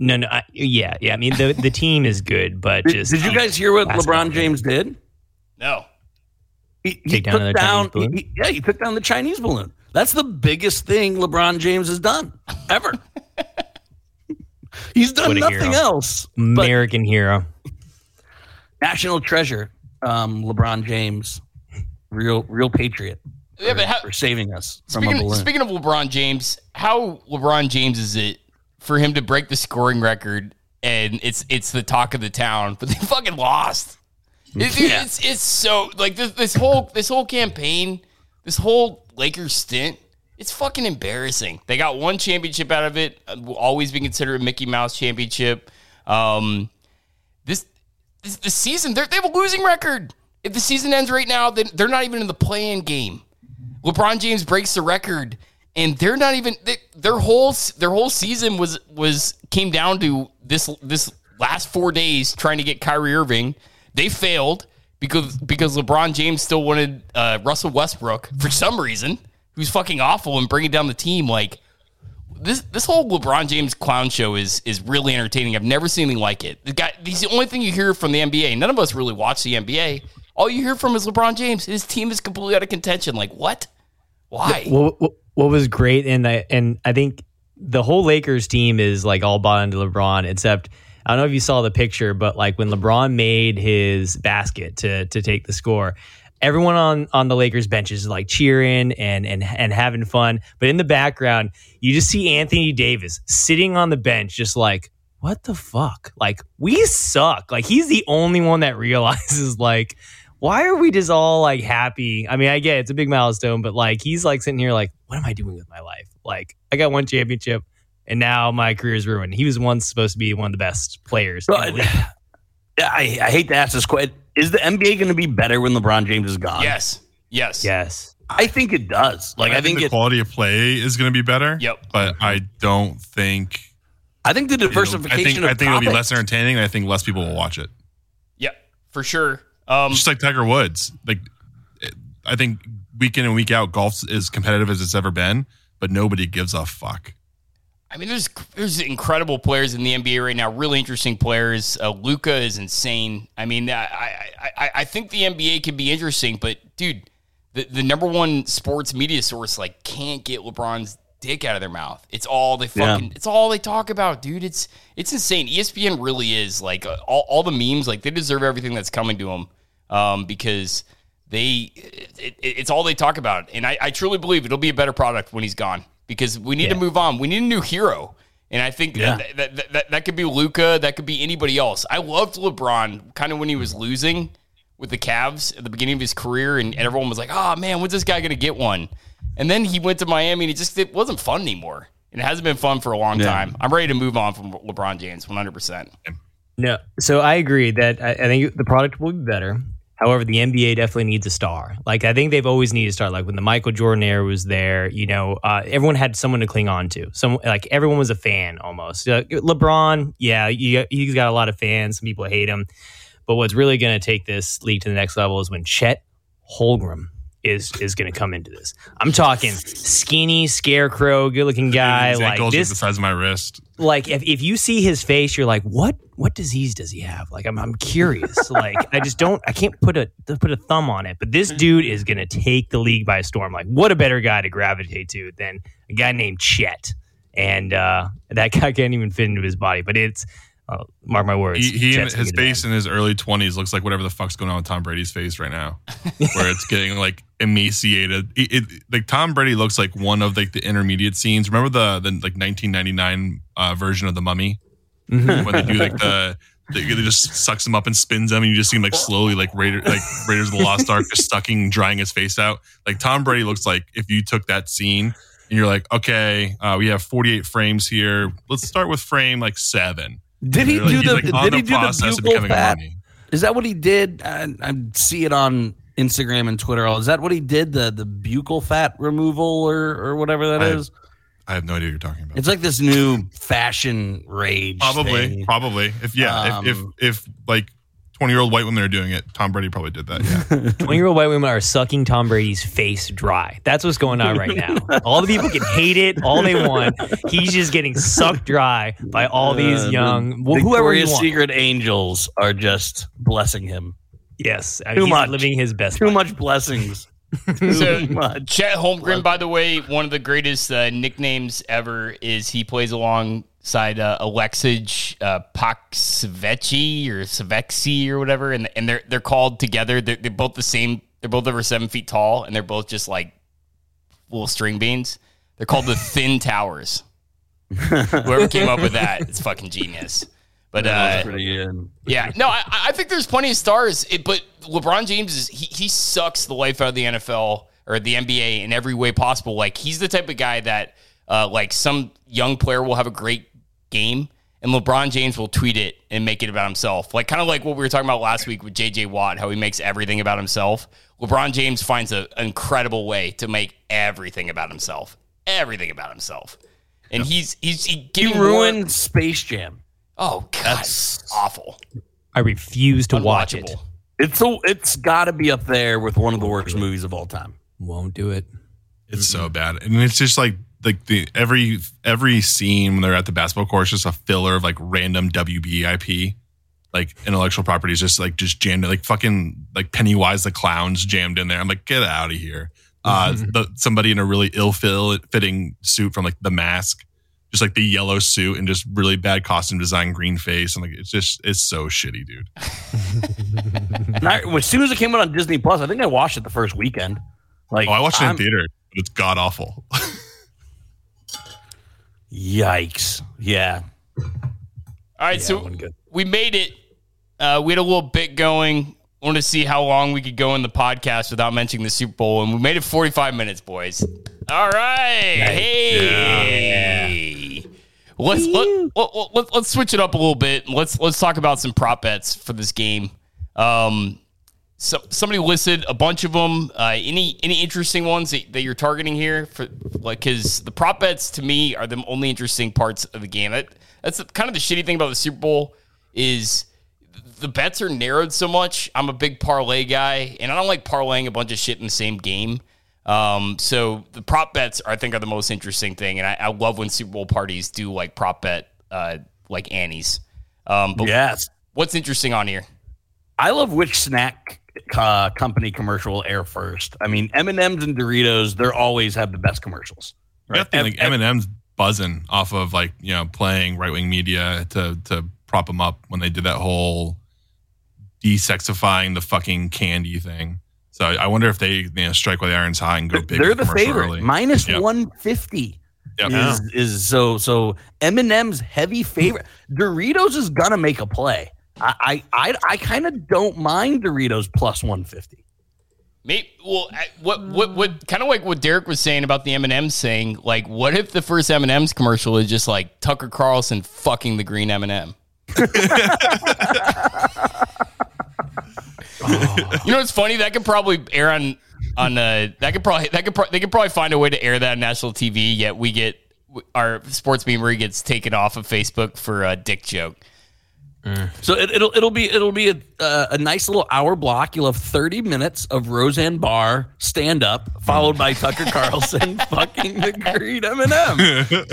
No, no. I, yeah, yeah. I mean the the team is good, but Did, just did you guys hear what LeBron James did? No, He, he Take down took down. He- yeah, he took down the Chinese balloon. That's the biggest thing LeBron James has done ever. He's done nothing hero. else. But American hero? national treasure, um, LeBron James, real real patriot. Yeah, for, but how- for saving us from a balloon. speaking of LeBron James, how LeBron James is it for him to break the scoring record and it's it's the talk of the town, but they fucking lost. It- Yeah. It's it's so like this this whole this whole campaign, this whole Lakers stint, it's fucking embarrassing. They got one championship out of it, uh, will always be considered a Mickey Mouse championship. Um, this this the season they have a losing record. If the season ends right now, then they're not even in the play-in game. LeBron James breaks the record, and they're not even they, their whole their whole season was was came down to this this last four days trying to get Kyrie Irving. They failed because because LeBron James still wanted uh, Russell Westbrook for some reason, who's fucking awful and bringing down the team. Like this this whole LeBron James clown show is is really entertaining. I've never seen anything like it. The guy, he's the only thing you hear from the NBA. None of us really watch the NBA. All you hear from is LeBron James. His team is completely out of contention. Like what? Why? what, what what was great and I and I think the whole Lakers team is like all bought into LeBron except I don't know if you saw the picture but like when LeBron made his basket to to take the score everyone on on the Lakers benches is like cheering and and and having fun but in the background you just see Anthony Davis sitting on the bench just like what the fuck? Like, we suck. Like, he's the only one that realizes, like, why are we just all like happy? I mean, I get it, it's a big milestone, but like, he's like sitting here, like, what am I doing with my life? Like, I got one championship and now my career is ruined. He was once supposed to be one of the best players. in the I, I hate to ask this question. Is the NBA going to be better when LeBron James is gone? Yes. Yes. yes. I think it does. Like I, think, the it. quality of play is going to be better. Yep. But I don't think I think the you know, diversification. I think of I think it'll be less entertaining. And I think less people will watch it. Yep. For sure. Um, Just like Tiger Woods. Like I think week in and week out, golf's as competitive as it's ever been, but nobody gives a fuck. I mean, there's there's incredible players in the NBA right now. Really interesting players. Uh, Luka is insane. I mean, I, I I I think the NBA can be interesting, but dude, the the number one sports media source like can't get LeBron's dick out of their mouth. It's all they Yeah. fucking. It's all they talk about, dude. It's it's insane. ESPN really is like uh, all all the memes. Like they deserve everything that's coming to them, um, because they it, it, it's all they talk about. And I, I truly believe it'll be a better product when he's gone because we need to move on. We need a new hero. And I think Yeah. that, that, that, that, that could be Luka. That could be anybody else. I loved LeBron kind of when he was losing with the Cavs at the beginning of his career, and everyone was like, "Oh man, when's this guy going to get one?" And then he went to Miami, and it just it wasn't fun anymore. And it hasn't been fun for a long Yeah. time. I'm ready to move on from LeBron James, 100. percent No, so I agree that I, I think the product will be better. However, the NBA definitely needs a star. Like I think they've always needed a star. Like when the Michael Jordan era was there, you know, uh, everyone had someone to cling on to. Some like everyone was a fan almost. Uh, LeBron, yeah, you, he's got a lot of fans. Some people hate him, but what's really going to take this league to the next level is when Chet Holmgren is is going to come into this. I'm talking skinny, scarecrow, good looking guy. His Like ankles are this, the size of my wrist. like if, if you see his face you're like what what disease does he have like i'm, I'm curious like i just don't i can't put a put a thumb on it but this dude is gonna take the league by storm like what a better guy to gravitate to than a guy named chet and uh that guy can't even fit into his body but it's uh, mark my words He, he his gonna be the face in his early twenties looks like whatever the fuck's going on with Tom Brady's face right now, where it's getting like emaciated. It, it- like Tom Brady looks like one of like the intermediate scenes. Remember the the like 1999 uh, version of the Mummy man. when they do like the. They they just sucks him up and spins him, and you just see him like slowly, like Raider, like Raiders of the Lost Ark, just sucking, drying his face out. Like Tom Brady looks like if you took that scene and you're like, okay, uh, we have 48 frames here. Let's start with frame like seven. Did he do the? like, did he do the buccal fat? Is that what he did? I, I see it on Instagram and Twitter. Is that what he did? The the buccal fat removal or or whatever that I- is. I have no idea what you're talking about. It's like this new fashion rage. probably, thing. probably. If yeah, if, Um, if if like 20 year old white women are doing it, Tom Brady probably did that. Yeah. 20 year old white women are sucking Tom Brady's face dry. That's what's going on right now. All the people can hate it all they want. He's just getting sucked dry by all these Uh, young, the well, whoever you want. Secret angels are just blessing him. Yes, Too he's much. living his best. Too life. much blessings. Too So much. Chet Holmgren, by the way, one of the greatest uh, nicknames ever is he plays alongside uh, Alexej uh, Paksveci or Savexi or whatever, and and they're they're called together. They're, they're both the same. They're both over seven feet tall, and they're both just like little string beans. They're called the Thin Towers. Whoever came up with that, it's fucking genius. But uh, was pretty good. yeah, no, I, I think there's plenty of stars, it, but LeBron James is he, he sucks the life out of the NFL or the NBA in every way possible. Like he's the type of guy that uh, like some young player will have a great game, and LeBron James will tweet it and make it about himself. Like kind of like what we were talking about last week with JJ Watt, how he makes everything about himself. LeBron James finds a, an incredible way to make everything about himself, everything about himself, and he's he's he He getting more- ruined Space Jam. Oh God, That's- awful. I refuse to watch it. It's so it's got to be up there with one of the worst movies of all time. Won't do it. It's so bad, and it's just like like the every every scene when they're at the basketball court is just a filler of like random WBIP, like intellectual properties, just like just jammed like fucking like Pennywise the clowns jammed in there. I'm like, get out of here. Uh, the, somebody in a really ill fitting suit from like The Mask, just like the yellow suit and just really bad costume design, green face, and like it's just it's so shitty, dude. I, as soon as it came out on Disney Plus, I think I watched it the first weekend. Like Oh, I watched it in I'm- theater, but it's god awful. Yikes! Yeah, All right, Yeah, so we made it. Uh, we had a little bit going. Want to see how long we could go in the podcast without mentioning the Super Bowl, and we made it 45 minutes, boys. All right, hey. Let's let, let, let, let's switch it up a little bit. Let's let's talk about some prop bets for this game. Um, so somebody listed a bunch of them. Uh, any any interesting ones that, that you're targeting here for like because the prop bets to me are the only interesting parts of the game. That that's kind of the shitty thing about the Super Bowl is the bets are narrowed so much. I'm a big parlay guy, and I don't like parlaying a bunch of shit in the same game. Um, so the prop bets are, I think are the most interesting thing, and I, I love when Super Bowl parties do like prop bet uh, like Annie's. Um, but Yes. what's interesting on here? I love which snack uh, company commercial air first. I mean, M and M's and Doritos, they're always have the best commercials. I think like M and M's buzzing off of like you know playing right wing media to to prop them up when they did that whole desexifying the fucking candy thing. So I wonder if they you know strike while the iron's hot and go big. They're the favorite, Yep. one fifty. Yep. Is, is so so M and M's heavy favorite. Doritos is gonna make a play. I I I, kind of don't mind Doritos plus one fifty. Maybe, well, what, what, what, kind of like what Derek was saying about the M and M's saying, like, what if the first M and M's commercial is just like Tucker Carlson fucking the green M and m You know what's funny? That could probably air on on uh that could probably that could pro- they could probably find a way to air that on national TV. Yet we get our sports memory gets taken off of Facebook for a dick joke. So it, it'll it'll be it'll be a, uh, a nice little hour block. You'll have thirty minutes of Roseanne Barr stand up, followed by Tucker Carlson fucking the great M and m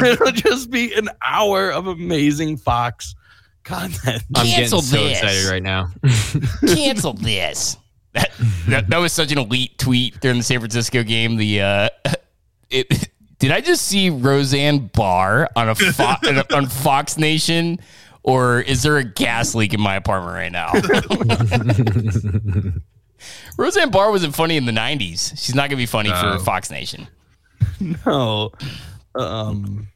It'll just be an hour of amazing Fox content. I'm Cancel getting so excited right now. Cancel this. That, that that was such an elite tweet during the San Francisco game. The uh, it, did I just see Roseanne Barr on a Fo- on Fox Nation, or is there a gas leak in my apartment right now? Roseanne Barr wasn't funny in the '90s. She's not gonna be funny No. for Fox Nation. No, um,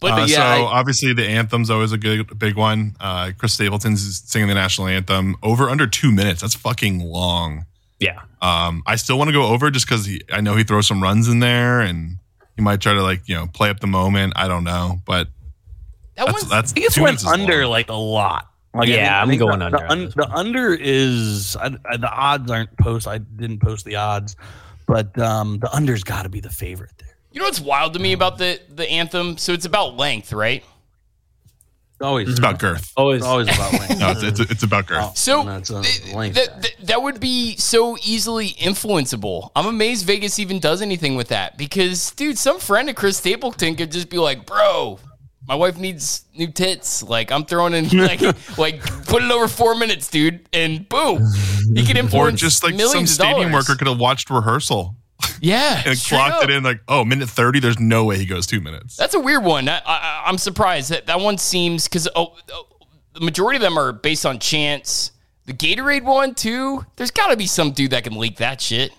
But Uh, yeah, so I- obviously the anthem's always a good big one. Uh, Chris Stapleton's singing the national anthem over under two minutes. That's fucking long. Yeah. Um, I still want to go over just because I know he throws some runs in there and he might try to like you know play up the moment. I don't know, but that that's one's that's I think it's went under long. like a lot. Like, Yeah, think- I I'm going the, under The, un- the under is I, I, the odds aren't post. I didn't post the odds, but um, the under's got to be the favorite there. you know what's wild to me about the the anthem? So it's about length, right? It's always It's about girth. Always. It's always about length. No, it's, it's, it's about girth. So No, it's a th- that, that that would be so easily influenceable. I'm amazed Vegas even does anything with that because, dude, some friend of Chris Stapleton could just be like, "Bro, my wife needs new tits. Like, I'm throwing in like like put it over four minutes, dude, and boom, he could Or influence just like some millions of stadium dollars. worker could have watched rehearsal yeah, and clocked up. it in like, oh, minute 30, there's no way he goes two minutes. That's a weird one. I, I, I'm surprised that that one seems because oh, oh, the majority of them are based on chance. The Gatorade one too. There's got to be some dude that can leak that shit.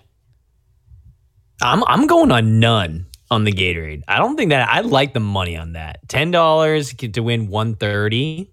I'm I'm going on none on the Gatorade. I don't think that I like the money on that. Ten dollars to win one thirty.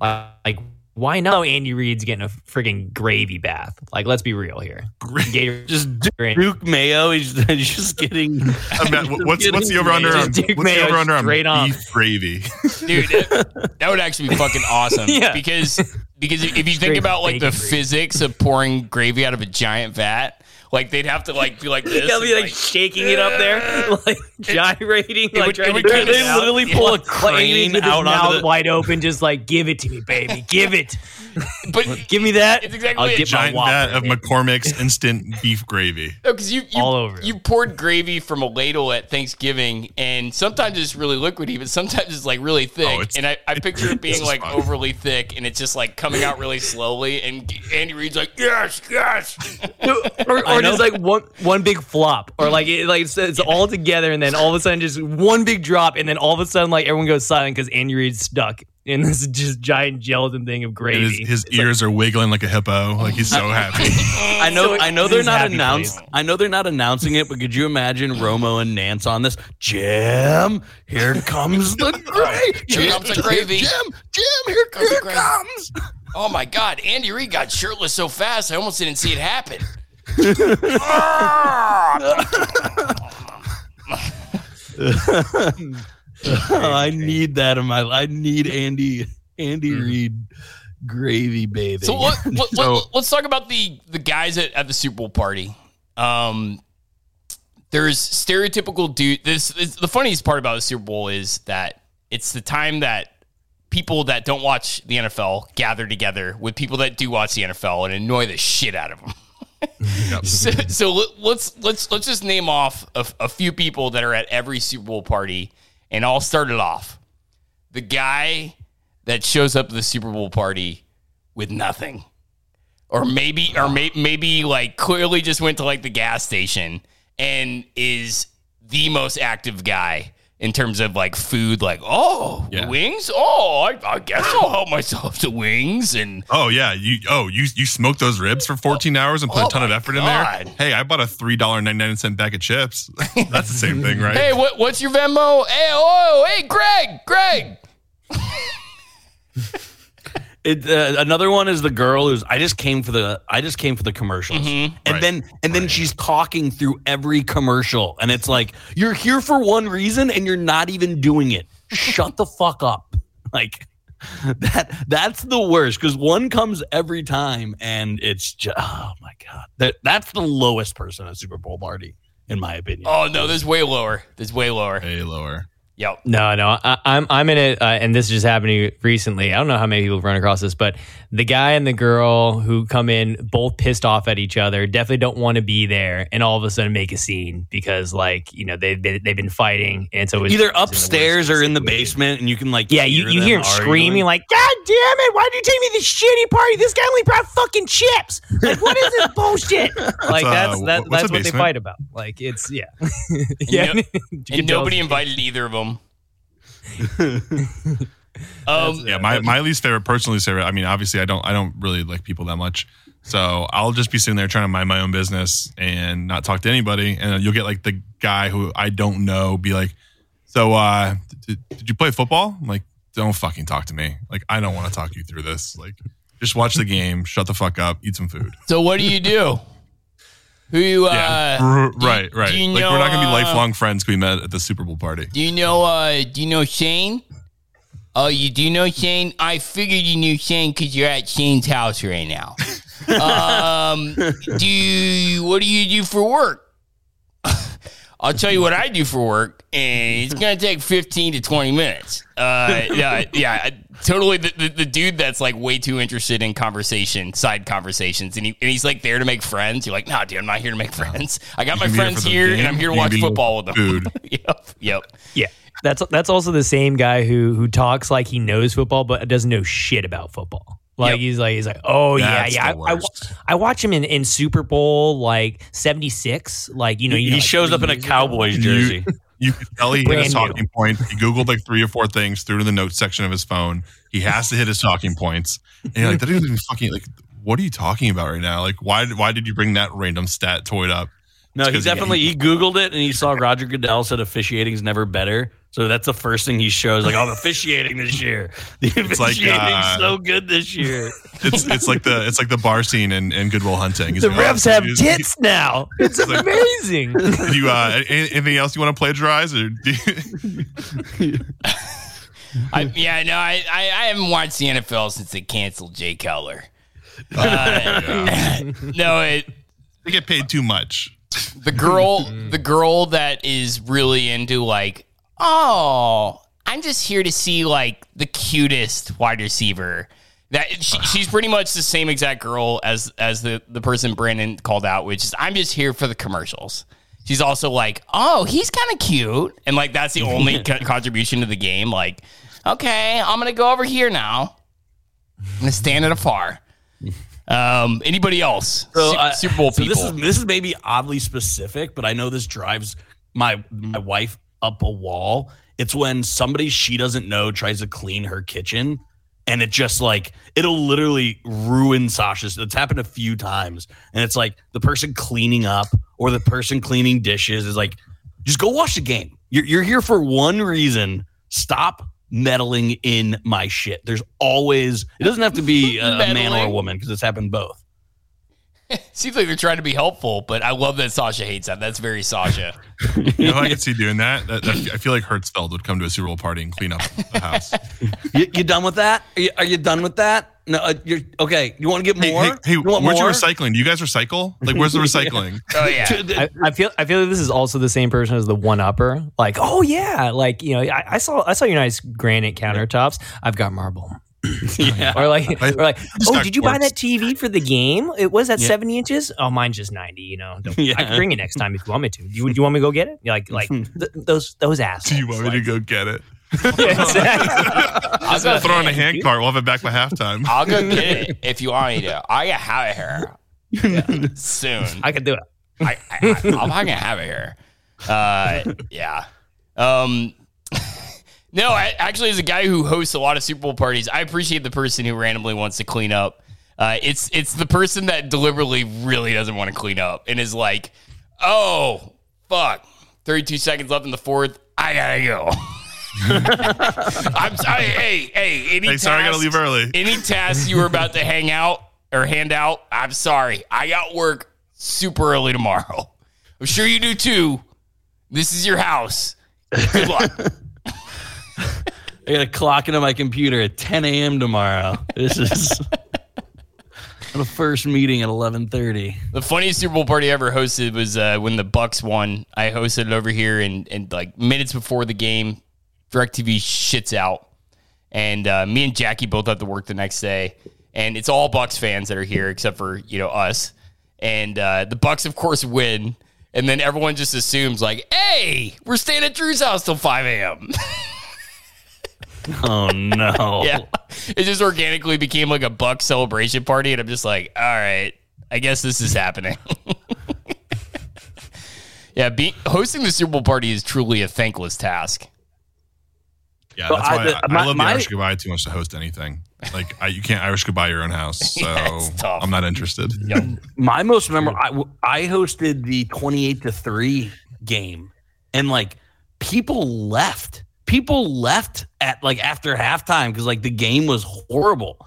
Like why not? Oh, Andy Reid's getting a freaking gravy bath. Like let's be real here. Gatorade Just Duke, Duke Mayo. He's he's just getting. I mean, what's what's the over under on Just Duke what's the Mayo over under on straight on. beef gravy? dude. That, that would actually be fucking awesome. Yeah. Because because if you think about like the gravy. physics of pouring gravy out of a giant vat, like they'd have to like be like this. He'll be and, like shaking it up there, like gyrating, like would- trying it would They it out. literally pull a Like, crane his out mouth wide open, just like give it to me, baby, give it, but give me that. It's exactly I'll it. get my Giant Whopper. vat of McCormick's instant beef gravy. No, because you you, All over you poured gravy from a ladle at Thanksgiving, and sometimes it's really liquidy, but sometimes it's like really thick. Oh, it's- and I, I picture it being is like fun. overly thick, and it's just like coming out really slowly. And Andy Reid's like, yes, yes. or, or just like one one big flop, or like it, like it's, it's all together, and then all of a sudden just one big drop, and then all of a sudden like everyone goes silent because Andy Reid's stuck in this just giant gelatin thing of And gravy. his his It's like, ears are wiggling like a hippo. Like he's so happy. I know, I know they're not announced. place. I know they're not announcing it, but could you imagine Romo and Nantz on this? Jim, here comes the gravy. Here comes the gravy. Jim, Jim, here, Comes here comes. Oh my God, Andy Reid got shirtless so fast, I almost didn't see it happen. Ah! Oh, I need that in my. I need Andy Andy Reid gravy baby. So let, let, So- let, us talk about the the guys at, at the Super Bowl party. Um, there's stereotypical dude. This, this the funniest part about the Super Bowl is that it's the time that people that don't watch the NFL gather together with people that do watch the NFL and annoy the shit out of them. so, so let, let's let's let's just name off a, a few people that are at every Super Bowl party, and all started off. The guy that shows up to the Super Bowl party with nothing, or maybe or may, maybe like clearly just went to like the gas station and is the most active guy in terms of like food. Like, oh, Yeah. wings. Oh, I, I guess I'll help myself to wings and. Oh yeah, you oh you you smoked those ribs for 14 hours and put Oh a ton of effort in there. Hey, I bought a three dollar ninety nine cent bag of chips. That's the same thing, right? Hey, what, what's your Venmo? Hey, oh, hey, Greg, Greg. It, uh, another one is the girl who's I just came for the I just came for the commercials, and Right. then and then she's talking through every commercial, and it's like you're here for one reason and you're not even doing it. Shut the fuck up! Like that that's the worst because one comes every time, and it's just oh my god that that's the lowest person at Super Bowl party in my opinion. Oh no, there's way lower. There's way lower. Hey, lower. Yep. No, no, I, I'm I'm in it, uh, and this is just happening recently. I don't know how many people have run across this, but the guy and the girl who come in both pissed off at each other, definitely don't want to be there, and all of a sudden make a scene because, like, you know, they've been, they've been fighting, and so it's, Either it's in upstairs or in the basement, and you can like Yeah, you, you them hear him screaming like, "God damn it! Why'd you take me to this shitty party? This guy only brought fucking chips. Like, what is this bullshit?" Like uh, that's that, that's what they fight about. Like it's yeah, yeah. You And nobody invited either of them. um, Yeah, my, my least favorite, personally favorite. I mean, obviously, I don't I don't really like people that much, so I'll just be sitting there trying to mind my own business and not talk to anybody. And you'll get like the guy who I don't know be like, "So, uh, did, did you play football?" I'm like, "Don't fucking talk to me. Like, I don't want to talk you through this. Like, just watch the game, shut the fuck up, eat some food." so what do you do? Who you? Uh, Yeah, do R- you- right, right. do you like, we're not gonna be uh, lifelong friends. 'cause We met at the Super Bowl party. Do you know? Uh, do you know Shane? Oh, you do know Shane? I figured you knew Shane because you're at Shane's house right now. um, do you? What do you do for work? I'll tell you what I do for work, and it's gonna take fifteen to twenty minutes. Uh, yeah, yeah, I- totally. The, the, the dude that's like way too interested in conversation, side conversations, and, he, and he's like there to make friends. You're like, nah, dude, I'm not here to make friends. I got my can be here friends here, and I'm here to watch football with them. food. yep, yep. Yeah. That's that's also the same guy who who talks like he knows football but doesn't know shit about football. Like Yep. he's like he's like, oh That's yeah, yeah. I, I. I watch him in, in Super Bowl like seventy six. Like you know, you he know, like, shows up in a Cowboys You- jersey. You can tell he hit Brand his new. talking point. He Googled like three or four things, threw to the notes section of his phone. He has to hit his talking points. And you're like, that isn't even fucking like what are you talking about right now? Like why why did you bring that random stat toy up? No, he- definitely he Googled it and he saw Roger Goodell said officiating's never better. So that's the first thing he shows. Like, oh, the officiating this year. The It's like, uh, so good this year. It's it's like the it's like the bar scene in, in Good Will Hunting. He's The like, oh, refs so have you- tits now. It's It's amazing. Did you uh anything else you want to plagiarize or do you, I, yeah, no, I, I, I haven't watched the NFL since they canceled Jay Cutler. Uh, no, it, they get paid too much? the girl, the girl that is really into like, oh, I'm just here to see like the cutest wide receiver. That she, she's pretty much the same exact girl as as the the person Brandon called out, which is I'm just here for the commercials. She's also like, oh, he's kind of cute, and like that's the only co- contribution to the game. Like, okay, I'm gonna go over here now. I'm gonna stand at afar. Um, anybody else? So, uh, Super Bowl so people. this is this is maybe oddly specific, but I know this drives my my wife up a wall. It's when somebody she doesn't know tries to clean her kitchen and it just like it'll literally ruin Sasha's. It's happened a few times, and it's like the person cleaning up or the person cleaning dishes is like, just go watch the game. You're you're here for one reason. Stop meddling in my shit. There's always it doesn't have to be a, a man or a woman because it's happened both. Seems like they're trying to be helpful, but I love that Sasha hates that. That's very Sasha. You know, I could see doing that. That, that. I feel like Hertzfeld would come to a Super Bowl party and clean up the house. You, you done with that? Are you, are you done with that? No, uh, you're okay. You want to get more? hey, hey you want where's your recycling? Do you guys recycle? Like, where's the recycling? Oh yeah. I, I feel I feel like this is also the same person as the one upper. Like, oh yeah, like you know, I, I saw I saw your nice granite countertops. I've got marble. yeah. Or like, or like, oh, did you buy that TV for the game? It was that Yeah. seventy inches. Oh, mine's just ninety. You know, Don't- Yeah. I can bring it next time if you want me to. Do you, do you want me to go get it? Like, like th- those those assholes. Do you want me to go get it? Yeah, exactly. I'll go, Throw it in a hand cart. We'll have it back by halftime. I'll go get it if you want me to. I gotta have it here soon. I can do it. I, I, I'm not gonna have it here. Uh, yeah. Um, no, I, actually, as a guy who hosts a lot of Super Bowl parties, I appreciate the person who randomly wants to clean up. Uh, it's it's the person that deliberately really doesn't want to clean up and is like, "Oh, fuck, 32 seconds left in the fourth. I gotta go." I'm sorry. Hey, hey, any Hey, sorry, I gotta leave early. Any tasks you were about to hang out or hand out, I'm sorry. I got work super early tomorrow. I'm sure you do too. This is your house. Good luck. I got a clock into my computer at 10 a.m. tomorrow. This is the first meeting at 11:30. the funniest Super Bowl party I ever hosted was uh, when the Bucs won. I hosted it over here, and and like minutes before the game, Directv shits out, and uh, me and Jackie both have to work the next day, and it's all Bucs fans that are here except for you know us, and uh, the Bucs of course win, and then everyone just assumes like, hey, we're staying at Drew's house till five a.m. Oh no! yeah, it just organically became like a Buc celebration party, and I'm just like, all right, I guess this is happening. yeah, be, hosting the Super Bowl party is truly a thankless task. Yeah, that's I- why I, the- I, my- love my- Irish goodbye too much to host anything. Like I, you can't Irish goodbye your own house, so it's tough. I'm not interested. My most memorable. I, I hosted the 28 to three game, and like people left. People left at like after halftime because like the game was horrible,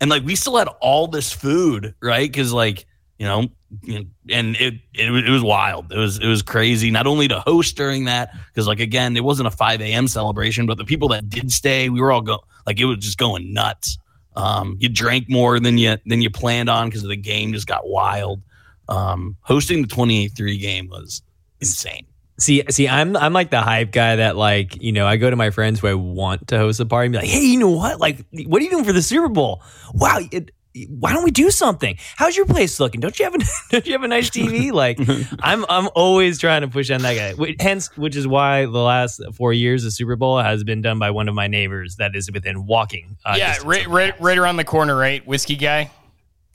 and like we still had all this food, right? Because like you know, and it, it was- it was wild. It was it was crazy. Not only to host during that, because like again, it wasn't a 5 a.m. celebration, but the people that did stay, we were all go like it was just going nuts. Um, you drank more than you than you planned on because the game just got wild. Um, hosting the 28-3 game was insane. See, see, I'm I'm like the hype guy that like you know I go to my friends who I want to host a party and be like, hey, you know what? Like, what are you doing for the Super Bowl? Wow, it, why don't we do something? How's your place looking? Don't you have a don't you have a nice TV? Like, I'm I'm always trying to push on that guy. Wh- Hence, which is why the last four years the Super Bowl has been done by one of my neighbors that is within walking. Uh, yeah, right, right, right around the corner, right? Whiskey guy.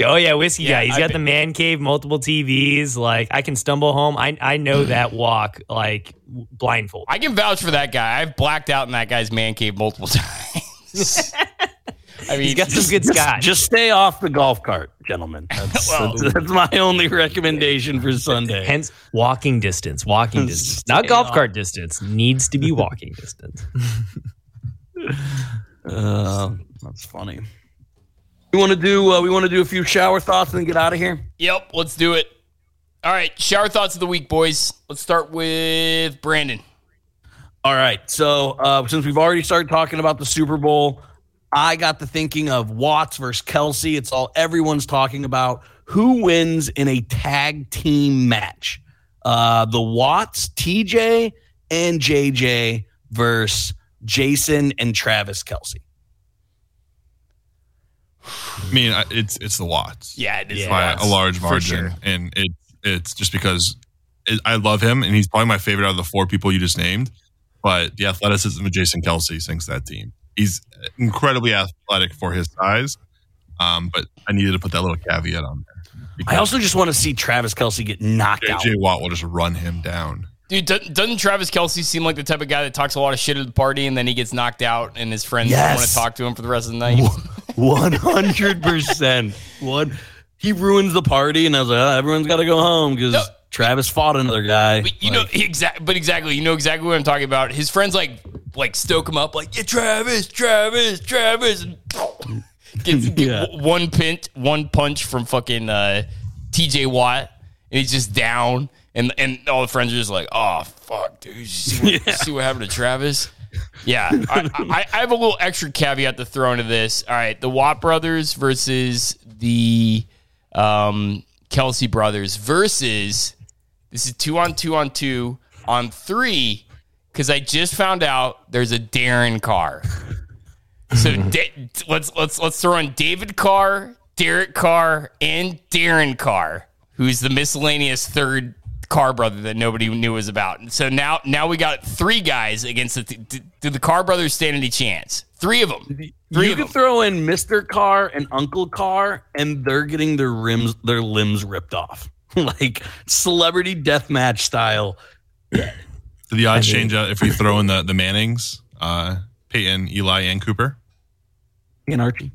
Oh yeah, whiskey Yeah, guy. He's I've got been- the man cave, multiple TVs. Like I can stumble home. I I know that walk like blindfold. I can vouch for that guy. I've blacked out in that guy's man cave multiple times. I mean, He's got some good Just, scotch. just stay off the golf cart, gentlemen. That's, Well- that's, that's my only recommendation for Sunday. Hence, walking distance. Walking distance, not golf off. cart distance. Needs to be walking distance. Uh, that's funny. We want to do uh, we want to do a few shower thoughts and then get out of here. Yep, let's do it. All right, shower thoughts of the week, boys. Let's start with Brandon. All right. So uh, since we've already started talking about the Super Bowl, I got the thinking of Watts versus Kelce. It's all everyone's talking about. Who wins in a tag team match? Uh, the Watts, TJ, and JJ versus Jason and Travis Kelce. I mean, it's it's the Watts. Yeah, it is by Watts, a large margin, sure. and it it's just because it, I love him, and he's probably my favorite out of the four people you just named. But the athleticism of Jason Kelce sinks that team. He's incredibly athletic for his size, um, but I needed to put that little caveat on there. I also just want to see Travis Kelce get knocked out. JJ Watt will just run him down. Dude, doesn't doesn't Travis Kelce seem like the type of guy that talks a lot of shit at the party and then he gets knocked out and his friends don't want to talk to him for the rest of the night? One hundred percent. One. He ruins the party, and I was like, oh, everyone's got to go home because No. Travis fought another guy. But you Like, know exactly, but exactly, you know exactly what I'm talking about. His friends like like stoke him up, like yeah, Travis, Travis, Travis. and Gets Yeah. one pint, one punch from fucking uh, T.J. Watt, and he's just down. And and all the friends are just like, oh fuck, dude, see what, Yeah. see what happened to Travis? Yeah, I, I, I have a little extra caveat to throw into this. All right, the Watt brothers versus the um, Kelce brothers versus this is two on two on two on three because I just found out there's a Darren Carr. So da- let's let's let's throw in David Carr, Derek Carr, and Darren Carr, who's the miscellaneous third Carr brother that nobody knew was about. And so now now we got three guys against the. Did, did the Carr brothers stand any chance? Three of them. Three you of could them. throw in Mr. Car and Uncle Car, and they're getting their rims, their limbs ripped off, like celebrity death match style. Do the odds I mean- change out if we throw in the the Mannings, uh, Peyton, Eli, and Cooper? And Archie.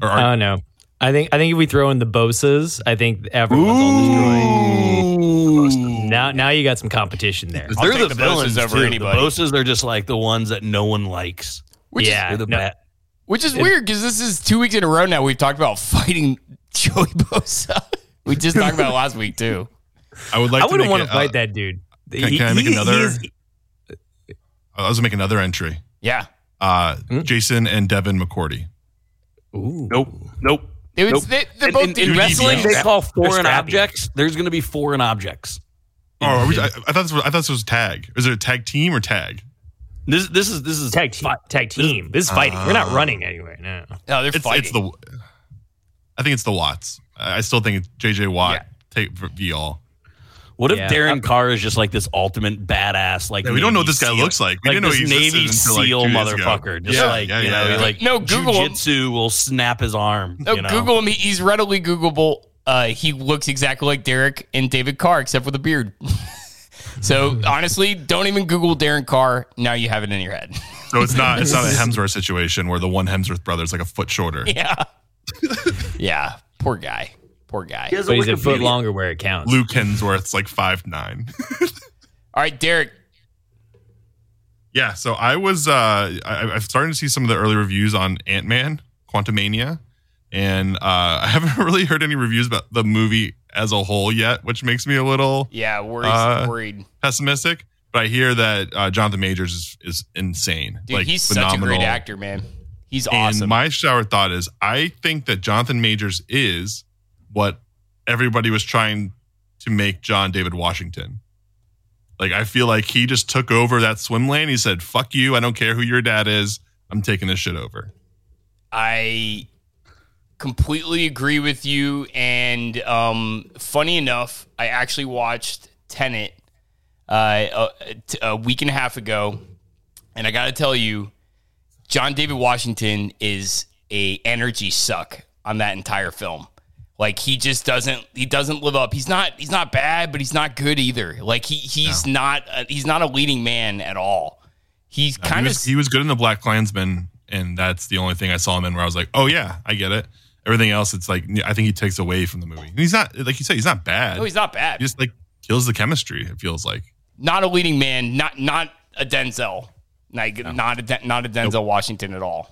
Or I are, don't know. I think I think if we throw in the Bosas, I think everyone's on destroy. Now now you got some competition there. I'll They're the, the Bosas villains over too. anybody. The Bosas are just like the ones that no one likes. Which yeah, They're the no, bad. Which is weird because this is two weeks in a row now. We've talked about fighting Joey Bosa. we just talked about it last week too. I would like I to wouldn't want to fight uh, that dude. Can, can I make He- another? he's- I was gonna make another entry. Yeah, Uh, Hmm? Jason and Devin McCourty. Ooh. Nope. Nope. it was. Nope. They, they're In, both in- did in wrestling, wrestling. they call foreign objects. There's going to be foreign objects. Oh, are we, I, I thought this was, I thought this was tag. Is it a tag team or tag? This this is this is Tag team. Tag team. This is fighting. We're not ah. running anywhere. No. No, they're It's fighting. it's the. I think it's the Watts. I I still think it's JJ Watt Yeah. take v all. What if Yeah. Darren uh, Carr is just like this ultimate badass? Like Yeah, we don't know what this guy SEAL- looks like. We like didn't know this he Navy until, like, SEAL two days ago. motherfucker. Just Yeah, like yeah, you know, yeah, yeah. like No, Google him. jujitsu will snap his arm. no, you know? Google him. He's readily Googleable. Uh, he looks exactly like Derek and David Carr, except with a beard. so honestly, don't even Google Darren Carr. Now you have it in your head. So it's not it's not a Hemsworth situation where the one Hemsworth brother is like a foot shorter. yeah, yeah. Poor guy. Poor guy. He has But he's a foot longer where it counts. Luke Hemsworth's like five nine. All right, Derek. Yeah, so I was uh I, I've started to see some of the early reviews on Ant Man, Quantumania, and uh I haven't really heard any reviews about the movie as a whole yet, which makes me a little Yeah, worried. Uh, worried. pessimistic. But I hear that uh, Jonathan Majors is, is insane. Dude, like he's such a great actor, man. He's And awesome. my shower thought is I think that Jonathan Majors is what everybody was trying to make John David Washington. Like I feel like he just took over that swim lane. He said, "Fuck you. I don't care who your dad is. I'm taking this shit over." I completely agree with you. And um, funny enough, I actually watched Tenet uh, a, a week and a half ago, and I got to tell you, John David Washington is a energy suck on that entire film. Like he just doesn't he doesn't live up. He's not he's not bad, but he's not good either. Like he he's not a, he's not a leading man at all. He's He kind of was, he was good in the Black Klansman, and that's the only thing I saw him in where I was like, "Oh yeah, I get it." Everything else, it's like I think he takes away from the movie. And he's not like you said, he's not bad. no, he's not bad. he just like kills the chemistry. It feels like. not a leading man, not not a Denzel, like not a Den- not a Denzel Washington at all.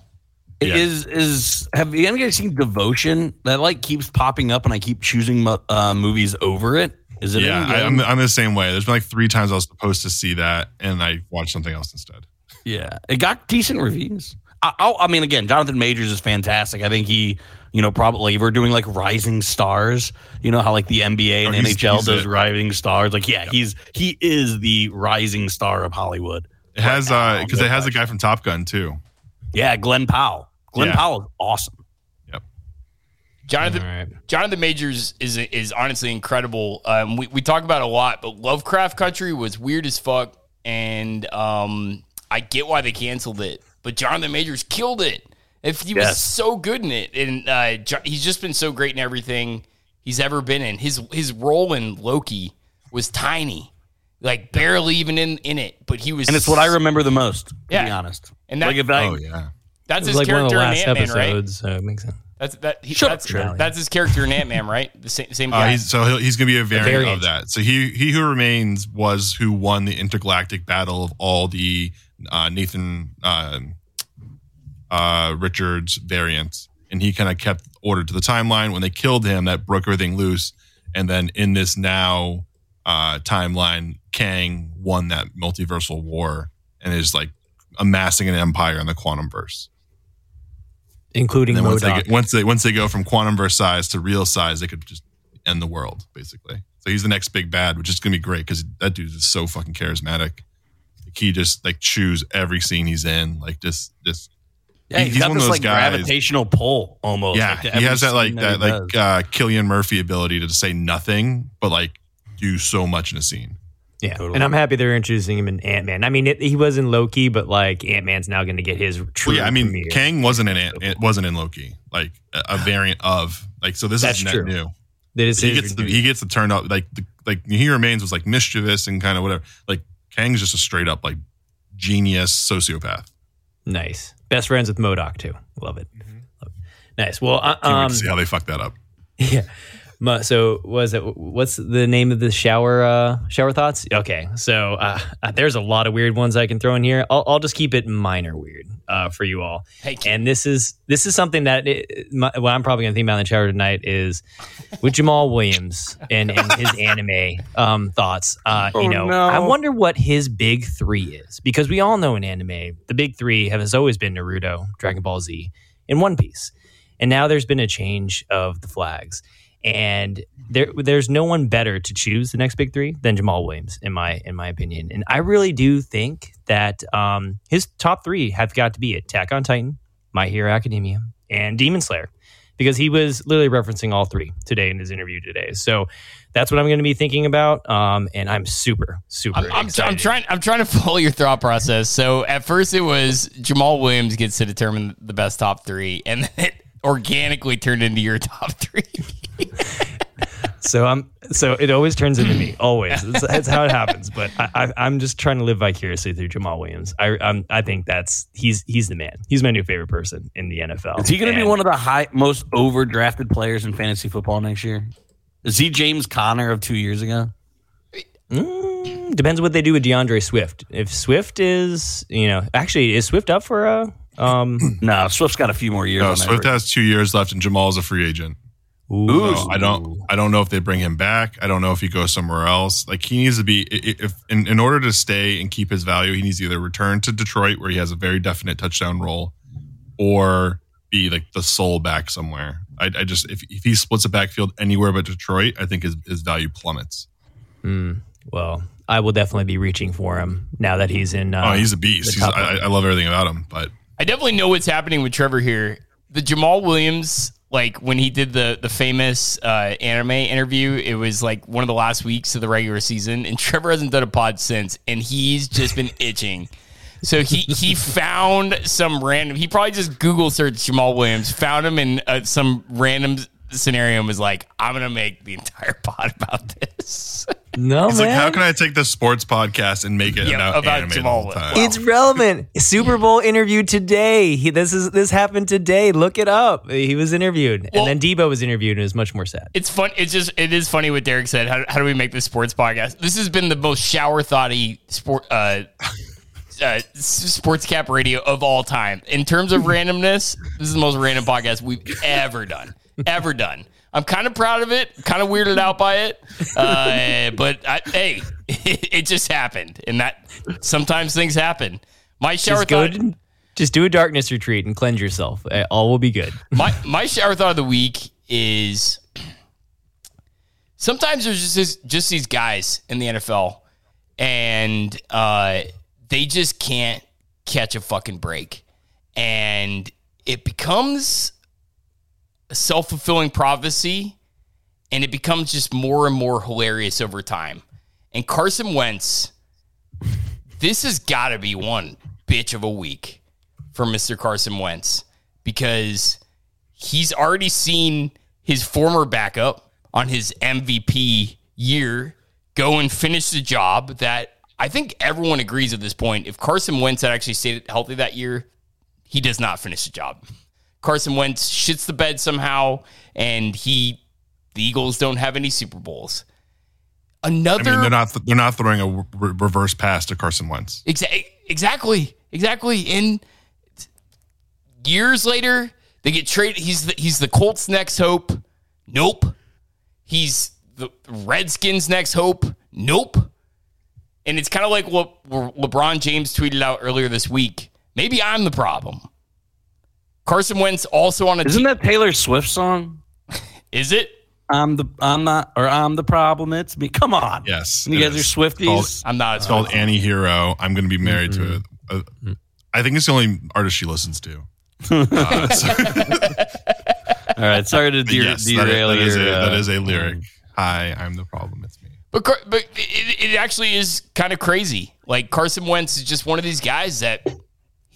Yeah. Is is have you any guys seen Devotion? That like keeps popping up, and I keep choosing mo- uh, movies over it. Is it? Yeah, I, good? I'm I'm the same way. There's been like three times I was supposed to see that, and I watched something else instead. Yeah, it got decent reviews. I, I, I mean, again, Jonathan Majors is fantastic. I think he, you know, probably we're doing like rising stars. You know how like the NBA and Oh, he's- NHL he's does it. rising stars. Like, yeah, he's he is the rising star of Hollywood. It has now, uh because it no has a guy from Top Gun too. Yeah, Glenn Powell. Glenn Yeah. Powell is awesome. Yep. Jonathan All right. Jonathan Majors is is honestly incredible. Um, we we talk about it a lot, but Lovecraft Country was weird as fuck, and um, I get why they canceled it, but Jonathan Majors killed it. If he was so good in it, and uh, Jo- he's just been so great in everything he's ever been in. His his role in Loki was tiny. like barely even in in it, but he was. And it's what I remember the most, to Yeah. be honest. And that- like if I, Oh yeah. That's his like one of the character in last Ant Man, right? episodes, so it makes sense. That's that. He, Shut up, that's, Charlie. that's his character in Ant Man, right? The same same Uh, guy. he's, so he'll, he's going to be a variant, variant. of that. So he he who remains was who won the intergalactic battle of all the uh, Nathan uh, uh, Richards variants, and he kind of kept order to the timeline. When they killed him, that broke everything loose. And then in this now uh, timeline, Kang won that multiversal war and is like amassing an empire in the quantum verse. including once they, get, once they once they go from quantum verse size to real size, they could just end the world basically. So he's the next big bad, which is gonna be great because that dude is so fucking charismatic. Like, he just like chews every scene he's in. Like just just yeah, he's he's got one of this those like guys- gravitational pull almost. yeah, like, he has that like scene that like uh, Cillian Murphy ability to say nothing but like do so much in a scene. Yeah, Totally. and I'm happy they're introducing him in Ant Man. I mean, it, he was in Loki, but like Ant Man's now going to get his true. Well, yeah, I mean, premiere. Kang wasn't in Ant, It wasn't in Loki. Like a, a variant of like so. This That's is net true. new. That is he gets the, redeem. he gets to turn up like the, like he remains was like mischievous and kind of whatever. Like Kang's just a straight up like genius sociopath. nice. Best friends with MODOK too. Love it. Love it. Nice. Well, uh, um, see how they fuck that up. Yeah. Ma- So was it? What's the name of the shower? Uh, shower thoughts. Okay. So uh, uh, there's a lot of weird ones I can throw in here. I'll, I'll just keep it minor weird uh, for you all. hey, And this is this is something that it, my, what I'm probably going to think about in the shower tonight is with Jamaal Williams and, and his anime um, thoughts. Uh, Oh, you know, no. I wonder what his big three is because we all know in anime the big three has always been Naruto, Dragon Ball Z, and One Piece, and now there's been a change of the flags. And there, there's no one better to choose the next big three than Jamaal Williams, in my in my opinion. And I really do think that um, his top three have got to be Attack on Titan, My Hero Academia, and Demon Slayer, because he was literally referencing all three today in his interview today. So that's what I'm going to be thinking about. Um, and I'm super, super I'm, I'm. I'm trying. I'm trying to follow your thought process. So at first it was Jamaal Williams gets to determine the best top three, and then it organically turned into your top three. So I'm so it always turns into me. Always, it's, that's how it happens. But I, I, I'm just trying to live vicariously through Jamaal Williams. I I'm, I think that's he's he's the man. He's my new favorite person in the NFL. Is he going to be one of the high most overdrafted players in fantasy football next year? Is he James Conner of two years ago? Mm, depends what they do with D'Andre Swift. If Swift is, you know, actually is Swift up for a um. No, Swift's got a few more years. No, Swift record. has two years left, and Jamaal's a free agent. ooh, So I don't I don't know if they bring him back. I don't know if he goes somewhere else. Like he needs to be if in, in order to stay and keep his value, he needs to either return to Detroit where he has a very definite touchdown role, or be like the sole back somewhere. I, I just if, if he splits a backfield anywhere but Detroit, I think his, his value plummets. Mm, well, I will definitely be reaching for him now that he's in. Uh, oh, he's a beast. He's, I, I love everything about him, but I definitely know what's happening with Trevor here. The Jamaal Williams, like when he did the the famous uh, anime interview, it was like one of the last weeks of the regular season, and Trevor hasn't done a pod since, and he's just been itching. So he he found some random. He probably just Google searched Jamaal Williams, found him in uh, some random scenario, and was like, "I'm gonna make the entire pod about this." No he's man. like, how can I take this sports podcast and make it Yeah, about, about anime Jamaal the time? Williams. It's relevant. Super Bowl interview today. He, this is this happened today. Look it up. He was interviewed, Well- and then Deebo was interviewed, and it was much more sad. It's fun. It's just it is funny what Derek said. How, how do we make this sports podcast? This has been the most shower thoughty sport uh, uh, sports cap radio of all time in terms of randomness. This is the most random podcast we've ever done, ever done. I'm kind of proud of it, kind of weirded out by it, uh, but I, hey, it, it just happened, and that sometimes things happen. My shower Just thought. to- just do a darkness retreat and cleanse yourself. Uh, All will be good. my my shower thought of the week is sometimes there's just this, just these guys in the NFL and uh, they just can't catch a fucking break, and it becomes a self fulfilling prophecy, and it becomes just more and more hilarious over time. And Carson Wentz, this has got to be one bitch of a week for Mr. Carson Wentz because he's already seen his former backup on his MVP year go and finish the job that I think everyone agrees at this point. If Carson Wentz had actually stayed healthy that year, he does not finish the job. Carson Wentz shits the bed somehow, and he the Eagles don't have any Super Bowls. Another I mean, they're not they're not throwing a re- reverse pass to Carson Wentz. Exa- exactly, exactly. In years later, they get traded. He's the, he's the Colts' next hope. Nope. He's the Redskins' next hope. Nope. And it's kind of like what LeBron James tweeted out earlier this week. Maybe I'm the problem. Carson Wentz also on a Isn't that Taylor Swift song? Is it? I'm the I'm not or I'm the problem. It's me. Come on. Yes, You guys is. are Swifties. I'm not. It's called Anti-Hero. I'm going to be married to it. Uh, I think it's the only artist she listens to. Uh, so- All right. Sorry to de- yes, that is, derail that is a, your, uh, that is a lyric. Hi, I'm the problem. It's me. But but it, it actually is kind of crazy. Like Carson Wentz is just one of these guys that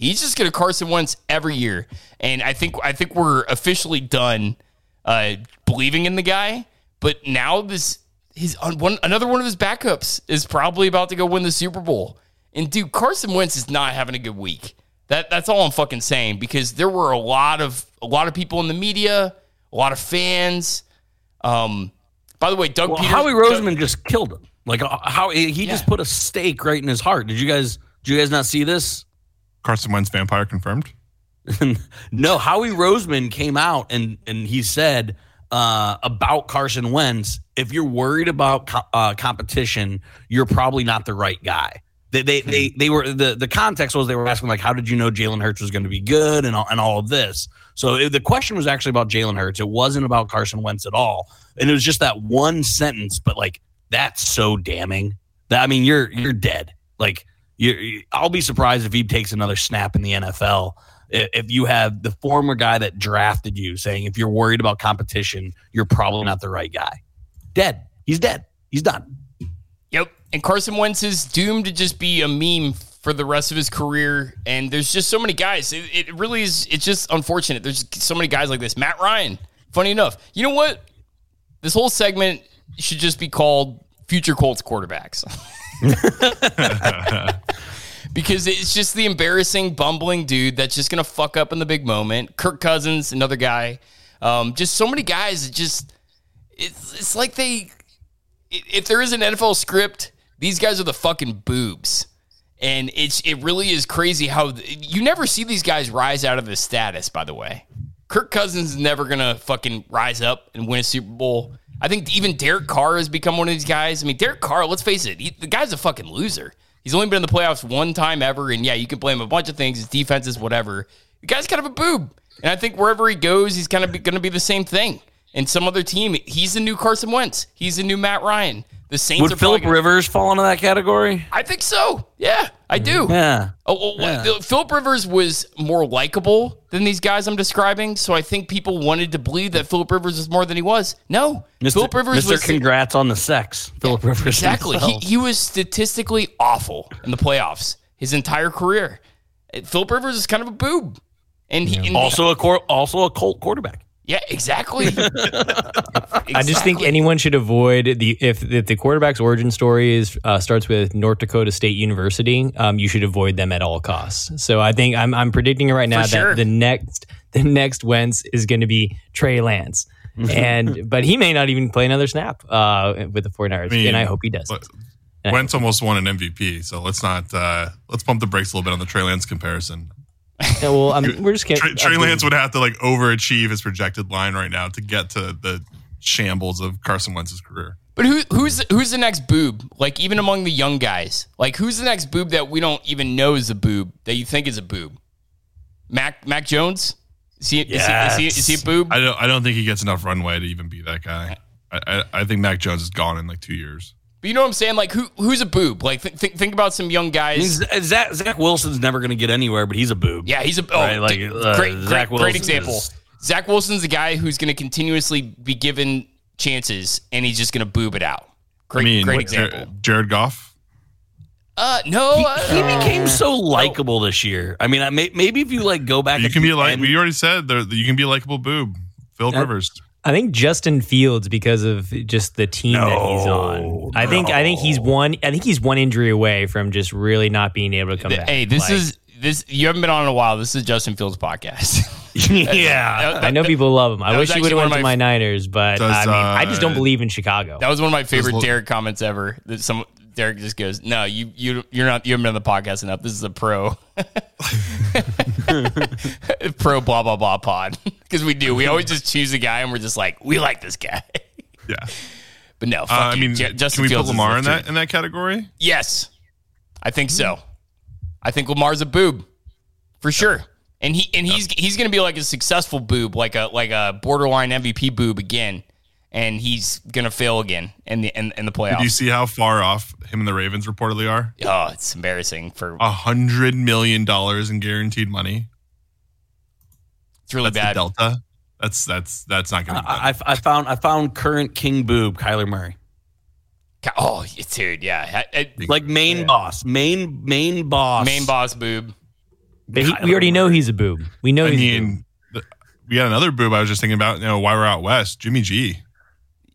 he's just going to Carson Wentz every year, and I think I think we're officially done uh, believing in the guy. But now this his on one another one of his backups is probably about to go win the Super Bowl. And dude, Carson Wentz is not having a good week. That that's all I'm fucking saying because there were a lot of a lot of people in the media, a lot of fans. Um, by the way, Doug Well, Peters, Howie Doug- Roseman just killed him. Like uh, how he he just put a stake right in his heart. Did you guys? Did you guys not see this? Carson Wentz vampire confirmed. no, Howie Roseman came out and and he said uh, about Carson Wentz, if you're worried about co- uh, competition, you're probably not the right guy. They they, they they were the the context was they were asking like, how did you know Jalen Hurts was going to be good and all, and all of this. So it, the question was actually about Jalen Hurts. It wasn't about Carson Wentz at all, and it was just that one sentence. But like that's so damning. That I mean, you're you're dead. Like you, I'll be surprised if he takes another snap in the NFL if you have the former guy that drafted you saying if you're worried about competition, you're probably not the right guy. Dead. He's dead. He's done. Yep. And Carson Wentz is doomed to just be a meme for the rest of his career. And there's just so many guys. It, it really is. It's just unfortunate. There's so many guys like this. Matt Ryan. Funny enough. You know what? This whole segment should just be called Future Colts Quarterbacks. because it's just the embarrassing, bumbling dude that's just going to fuck up in the big moment. Kirk Cousins, another guy. Um, just so many guys that just, it's, it's like they, if there is an NFL script, these guys are the fucking boobs. And it's it really is crazy how you never see these guys rise out of the status, by the way. Kirk Cousins is never gonna fucking rise up and win a Super Bowl. I think even Derek Carr has become one of these guys. I mean, Derek Carr, let's face it, he, the guy's a fucking loser. He's only been in the playoffs one time ever, and yeah, you can blame him a bunch of things, his defenses, whatever. The guy's kind of a boob, and I think wherever he goes, he's kind of going to be the same thing. And some other team, he's the new Carson Wentz. He's the new Matt Ryan. The Saints Would Philip Rivers fall into that category? I think so. Yeah, I do. Yeah. Oh, well, Yeah. Philip Rivers was more likable than these guys I'm describing, so I think people wanted to believe that Philip Rivers was more than he was. No, Mr. Philip Rivers Mr. was Congrats on the sex. Philip Rivers. exactly. He, he was statistically awful in the playoffs his entire career. Philip Rivers is kind of a boob, and he and also a cor- also a Colt quarterback. Yeah, exactly. I just think anyone should avoid the if if the quarterback's origin story is uh, starts with North Dakota State University, um, you should avoid them at all costs. So I think I'm I'm predicting it right now For sure. that the next the next Wentz is going to be Trey Lance, and but he may not even play another snap uh, with the 49ers, mean, and I hope he does. But Wentz almost won an MVP, so let's not uh, let's pump the brakes a little bit on the Trey Lance comparison. Yeah, well, I'm, we're just kidding. Trey Lance would have to like overachieve his projected line right now to get to the shambles of Carson Wentz's career. But who who's who's the next boob? Like even among the young guys, like who's the next boob that we don't even know is a boob that you think is a boob? Mac Mac Jones? Is he, is, he, is, he, is he a boob? I don't I don't think he gets enough runway to even be that guy. I, I, I think Mac Jones is gone in like two years. But you know what I'm saying? Like who who's a boob? Like th- th- think about some young I mean, guys. Z- Zach, Zach Wilson's never going to get anywhere, but he's a boob. Yeah, he's a oh, Right, like, d- uh, great, Zach great, great example. is- Zach Wilson's the guy who's going to continuously be given chances, and he's just going to boob it out. Great, I mean, great example. Jar- Jared Goff. Uh, no, He, uh, he became so likable this year. I mean, I may, maybe if you like go back, You can be like end- we already said. There, you can be a likable boob. Phil That- Rivers. I think Justin Fields because of just the team that he's on. No, I think I think he's one. I think he's one injury away from just really not being able to come back. Hey, this Like, is this. You haven't been on in a while. This is Justin Fields podcast. yeah. I know people love him. I wish he would have one went of to my- my Niners, but Does, I mean, I just don't uh, believe in Chicago. That was one of my favorite lo- Derek comments ever. That some Derek just goes, "No, you you you're not. You haven't been on the podcast enough. This is a pro, pro blah blah blah pod because we do. We always just choose a guy and we're just like, we like this guy. Yeah. But no, Uh, I mean, J- Justin can we Fields put Lamar in that in that category? Yes, I think so. I think Lamar's a boob for sure, and he and he's he's going to be like a successful boob, like a like a borderline MVP boob again, and he's going to fail again in the in, in the playoffs. Do you see how far off him and the Ravens reportedly are? oh, it's embarrassing for A hundred million dollars in guaranteed money. it's really That's bad. delta. That's that's that's not going to be. I, I found I found current king boob Kyler Murray, Ca- Oh, dude, yeah, I- I- like main boss, main main boss, main boss boob. But he, we already know he's a boob. We know I he's a boob. mean, the, we got another boob. I was just thinking about. You know, why we're out west. Jimmy G.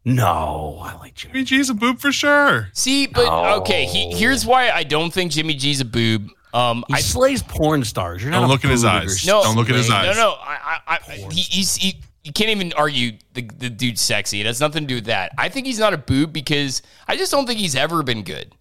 No, I like Jimmy. Jimmy G's a boob for sure. See, but No. okay, he, here's why I don't think Jimmy G's a boob. Um, He I slays porn stars. You're not Don't look in his eyes. No. Don't look in his eyes. No, no, I, I, I he, he's he, you can't even argue the the dude's sexy. It has nothing to do with that. I think he's not a boob because I just don't think he's ever been good,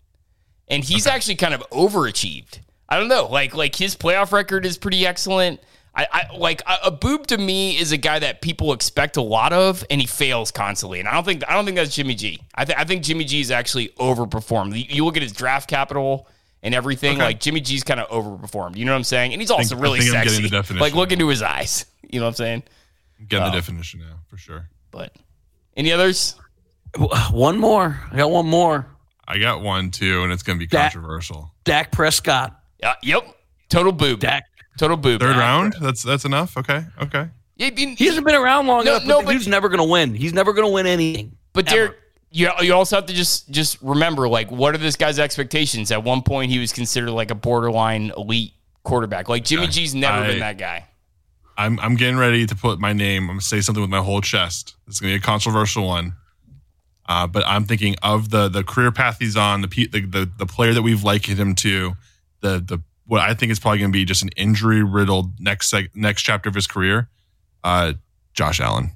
and he's actually kind of overachieved. I don't know, like like his playoff record is pretty excellent. I, I like a, a boob to me is a guy that people expect a lot of, and he fails constantly. And I don't think I don't think that's Jimmy G. I, th- I think Jimmy G is actually overperformed. You, you look at his draft capital and everything. Okay. Like Jimmy G's kind of overperformed. You know what I'm saying? And he's also I really think I'm sexy. getting the definition like look now. into his eyes. You know what I'm saying? Getting Oh. the definition now for sure. But any others? One more. I got one more. I got one too, and it's going to be That- controversial. Dak Prescott. Uh, yep. Total boob. Dak. Total boob. Third round. That's that's enough. Okay. Okay. Yeah, I mean, He hasn't been around long No, enough. no, but but- the dude's never going to win. He's never going to win anything. but ever. Derek, you, you also have to just just remember, like, what are this guy's expectations? At one point, he was considered like a borderline elite quarterback. Like Jimmy Okay. G's never I- been that guy. I'm I'm getting ready to put my name. I'm going to say something with my whole chest. It's going to be a controversial one. Uh, but I'm thinking of the the career path he's on, the pe- the the, the player that we've likened him to, the the what I think is probably going to be just an injury riddled next seg- next chapter of his career. Uh, Josh Allen.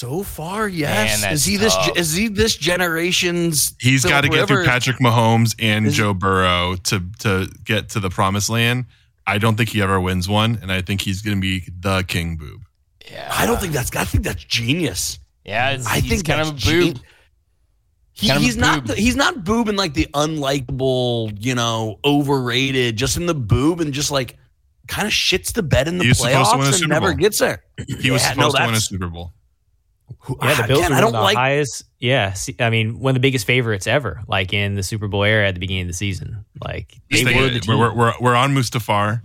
So far, yes. Man, is he this? tough. Is he this generation's? He's Phillip got to get through Patrick Mahomes and Is- Joe Burrow to to get to the promised land. I don't think he ever wins one, and I think he's going to be the king boob. Yeah. I don't think that's. I think that's genius. Yeah, it's, I he's think kind of a boob. gen- He, Kind of he's not. The, he's not boob in like the unlikable, you know, overrated. Just in the boob and just like kind of shits the bed in the He was supposed to playoffs and Super never gets there. He was Yeah, no, supposed to win a Super Bowl. Yeah, the Bills Again, were one of don't the like. highest. Yeah, see, I mean, one of the biggest favorites ever, like in the Super Bowl era at the beginning of the season. Like they Just were it- the team. we're, we're, we're on Mustafar.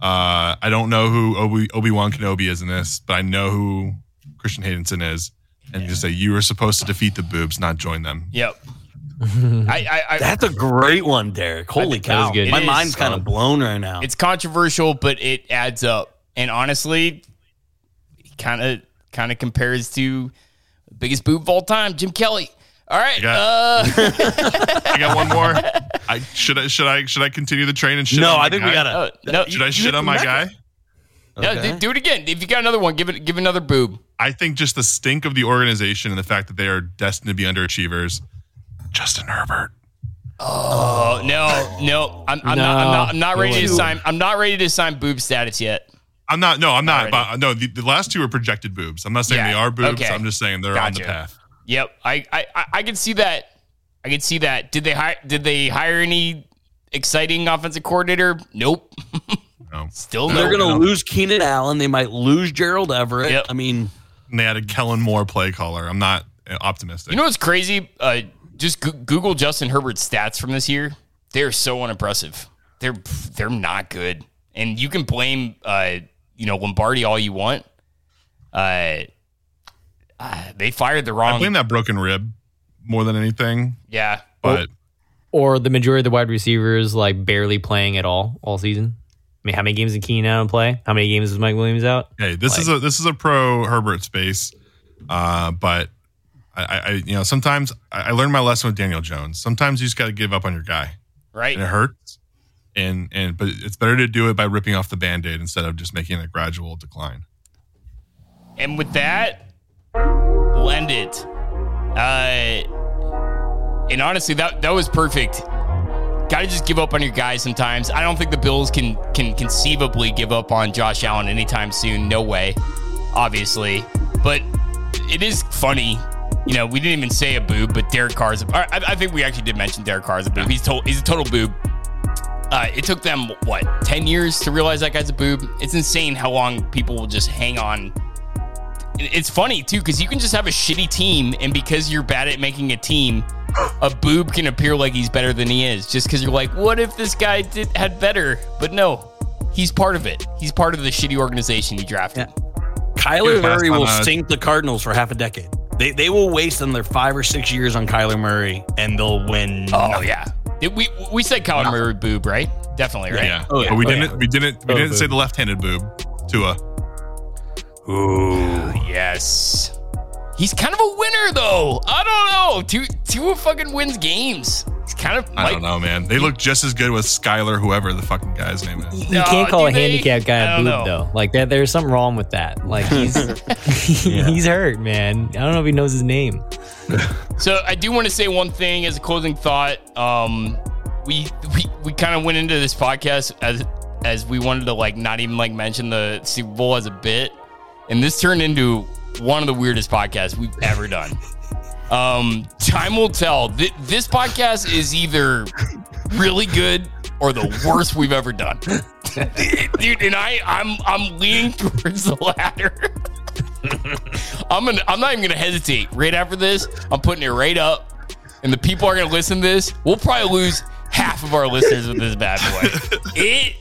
Uh, I don't know who Obi Obi Wan Kenobi is in this, but I know who Christian Haydenson is, and just say you were supposed to defeat the boobs, not join them. Yep. I, I, I, That's a great one, Derek. Holy that was cow! good. My It is mind's kind of solid. blown right now. it's controversial, but it adds up. And honestly, kind of kind of compares to biggest boob of all time, Jim Kelly. All right. got- Uh, I got one more. I should I should I should I continue the train and shit? no, on my I think we gotta. uh, no, Should I shit on my guy? yeah, Okay. do, do it again. If you got another one, give it give another boob. I think just the stink of the organization and the fact that they are destined to be underachievers. Justin Herbert. Oh no, no, I'm, I'm No, not. I'm not. I'm not ready to sign. I'm not ready to sign boob status yet. I'm not. No, I'm not. Alrighty. But no, the, the last two are projected boobs. I'm not saying Yeah, they are boobs. okay. I'm just saying they're on the path. Yep, I, I, I- I can see that. I can see that. Did they hire? Did they hire any exciting offensive coordinator? Nope. No. Still They're gonna lose Keenan Allen. They might lose Gerald Everett. Yep. I mean, And they added Kellen Moore play caller. I'm not uh, optimistic. You know what's crazy? Uh, just go- Google Justin Herbert's stats from this year. They're so unimpressive. They're they're not good, and you can blame uh, you know Lombardi all you want. Uh, uh, they fired the wrong. I blame that broken rib more than anything. yeah, But or the majority of the wide receivers like barely playing at all all season. I mean, how many games did Keenan Allen play? How many games was Mike Williams out? Hey, this is a this is a pro Herbert space, uh, but I, I you know sometimes I, I learned my lesson with Daniel Jones. Sometimes you just got to give up on your guy, Right. and it hurts. And and but it's better to do it by ripping off the band aid instead of just making a gradual decline. And with that, we'll end it. Uh, and honestly, that that was perfect. Got to just give up on your guys sometimes. I don't think the Bills can can conceivably give up on Josh Allen anytime soon. No way, obviously. But it is funny. You know, we didn't even say a boob, but Derek Carr's. A, I, I think we actually did mention Derek Carr's a boob. He's total. He's a total boob. Uh, it took them what ten years to realize that guy's a boob. It's insane how long people will just hang on it's funny too because you can just have a shitty team, and because you're bad at making a team, a boob can appear like he's better than he is. Just because you're like, what if this guy did had better? But no, he's part of it. He's part of the shitty organization you drafted. Kyler Murray will us. sink the Cardinals for half a decade. They, they will waste another five or six years on Kyler Murray and they'll win. Oh nothing. yeah, Did we we said Colin Murray boob, right? Definitely, right? Yeah, Oh, yeah. but we Oh, didn't yeah. we didn't we Oh, didn't say the left-handed boob. Tua. Ooh, yes. He's kind of a winner though. I don't know. Tua Tua fucking wins games. He's kind of I like don't know, man. They look just as good with Skylar, whoever the fucking guy's name is. You can't call do a they? handicapped guy a don't boob know. though. Like that, there's something wrong with that. Like he's he's hurt, man. I don't know if he knows his name. So I do want to say one thing as a closing thought. Um, we we, we kind of went into this podcast as as we wanted to like not even like mention the Super Bowl as a bit, and this turned into one of the weirdest podcasts we've ever done. Um, time will tell. Th- this podcast is either really good or the worst we've ever done, dude. And I I'm I'm leaning towards the latter. I'm gonna I'm not even gonna hesitate. Right after this, I'm putting it right up, and the people are gonna listen to this. We'll probably lose half of our listeners with this bad boy. It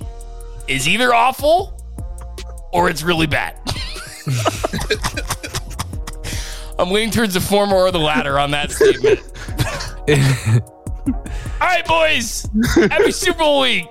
is either awful or it's really bad. I'm leaning towards the former or the latter on that statement. All right, boys. Happy Super Bowl week.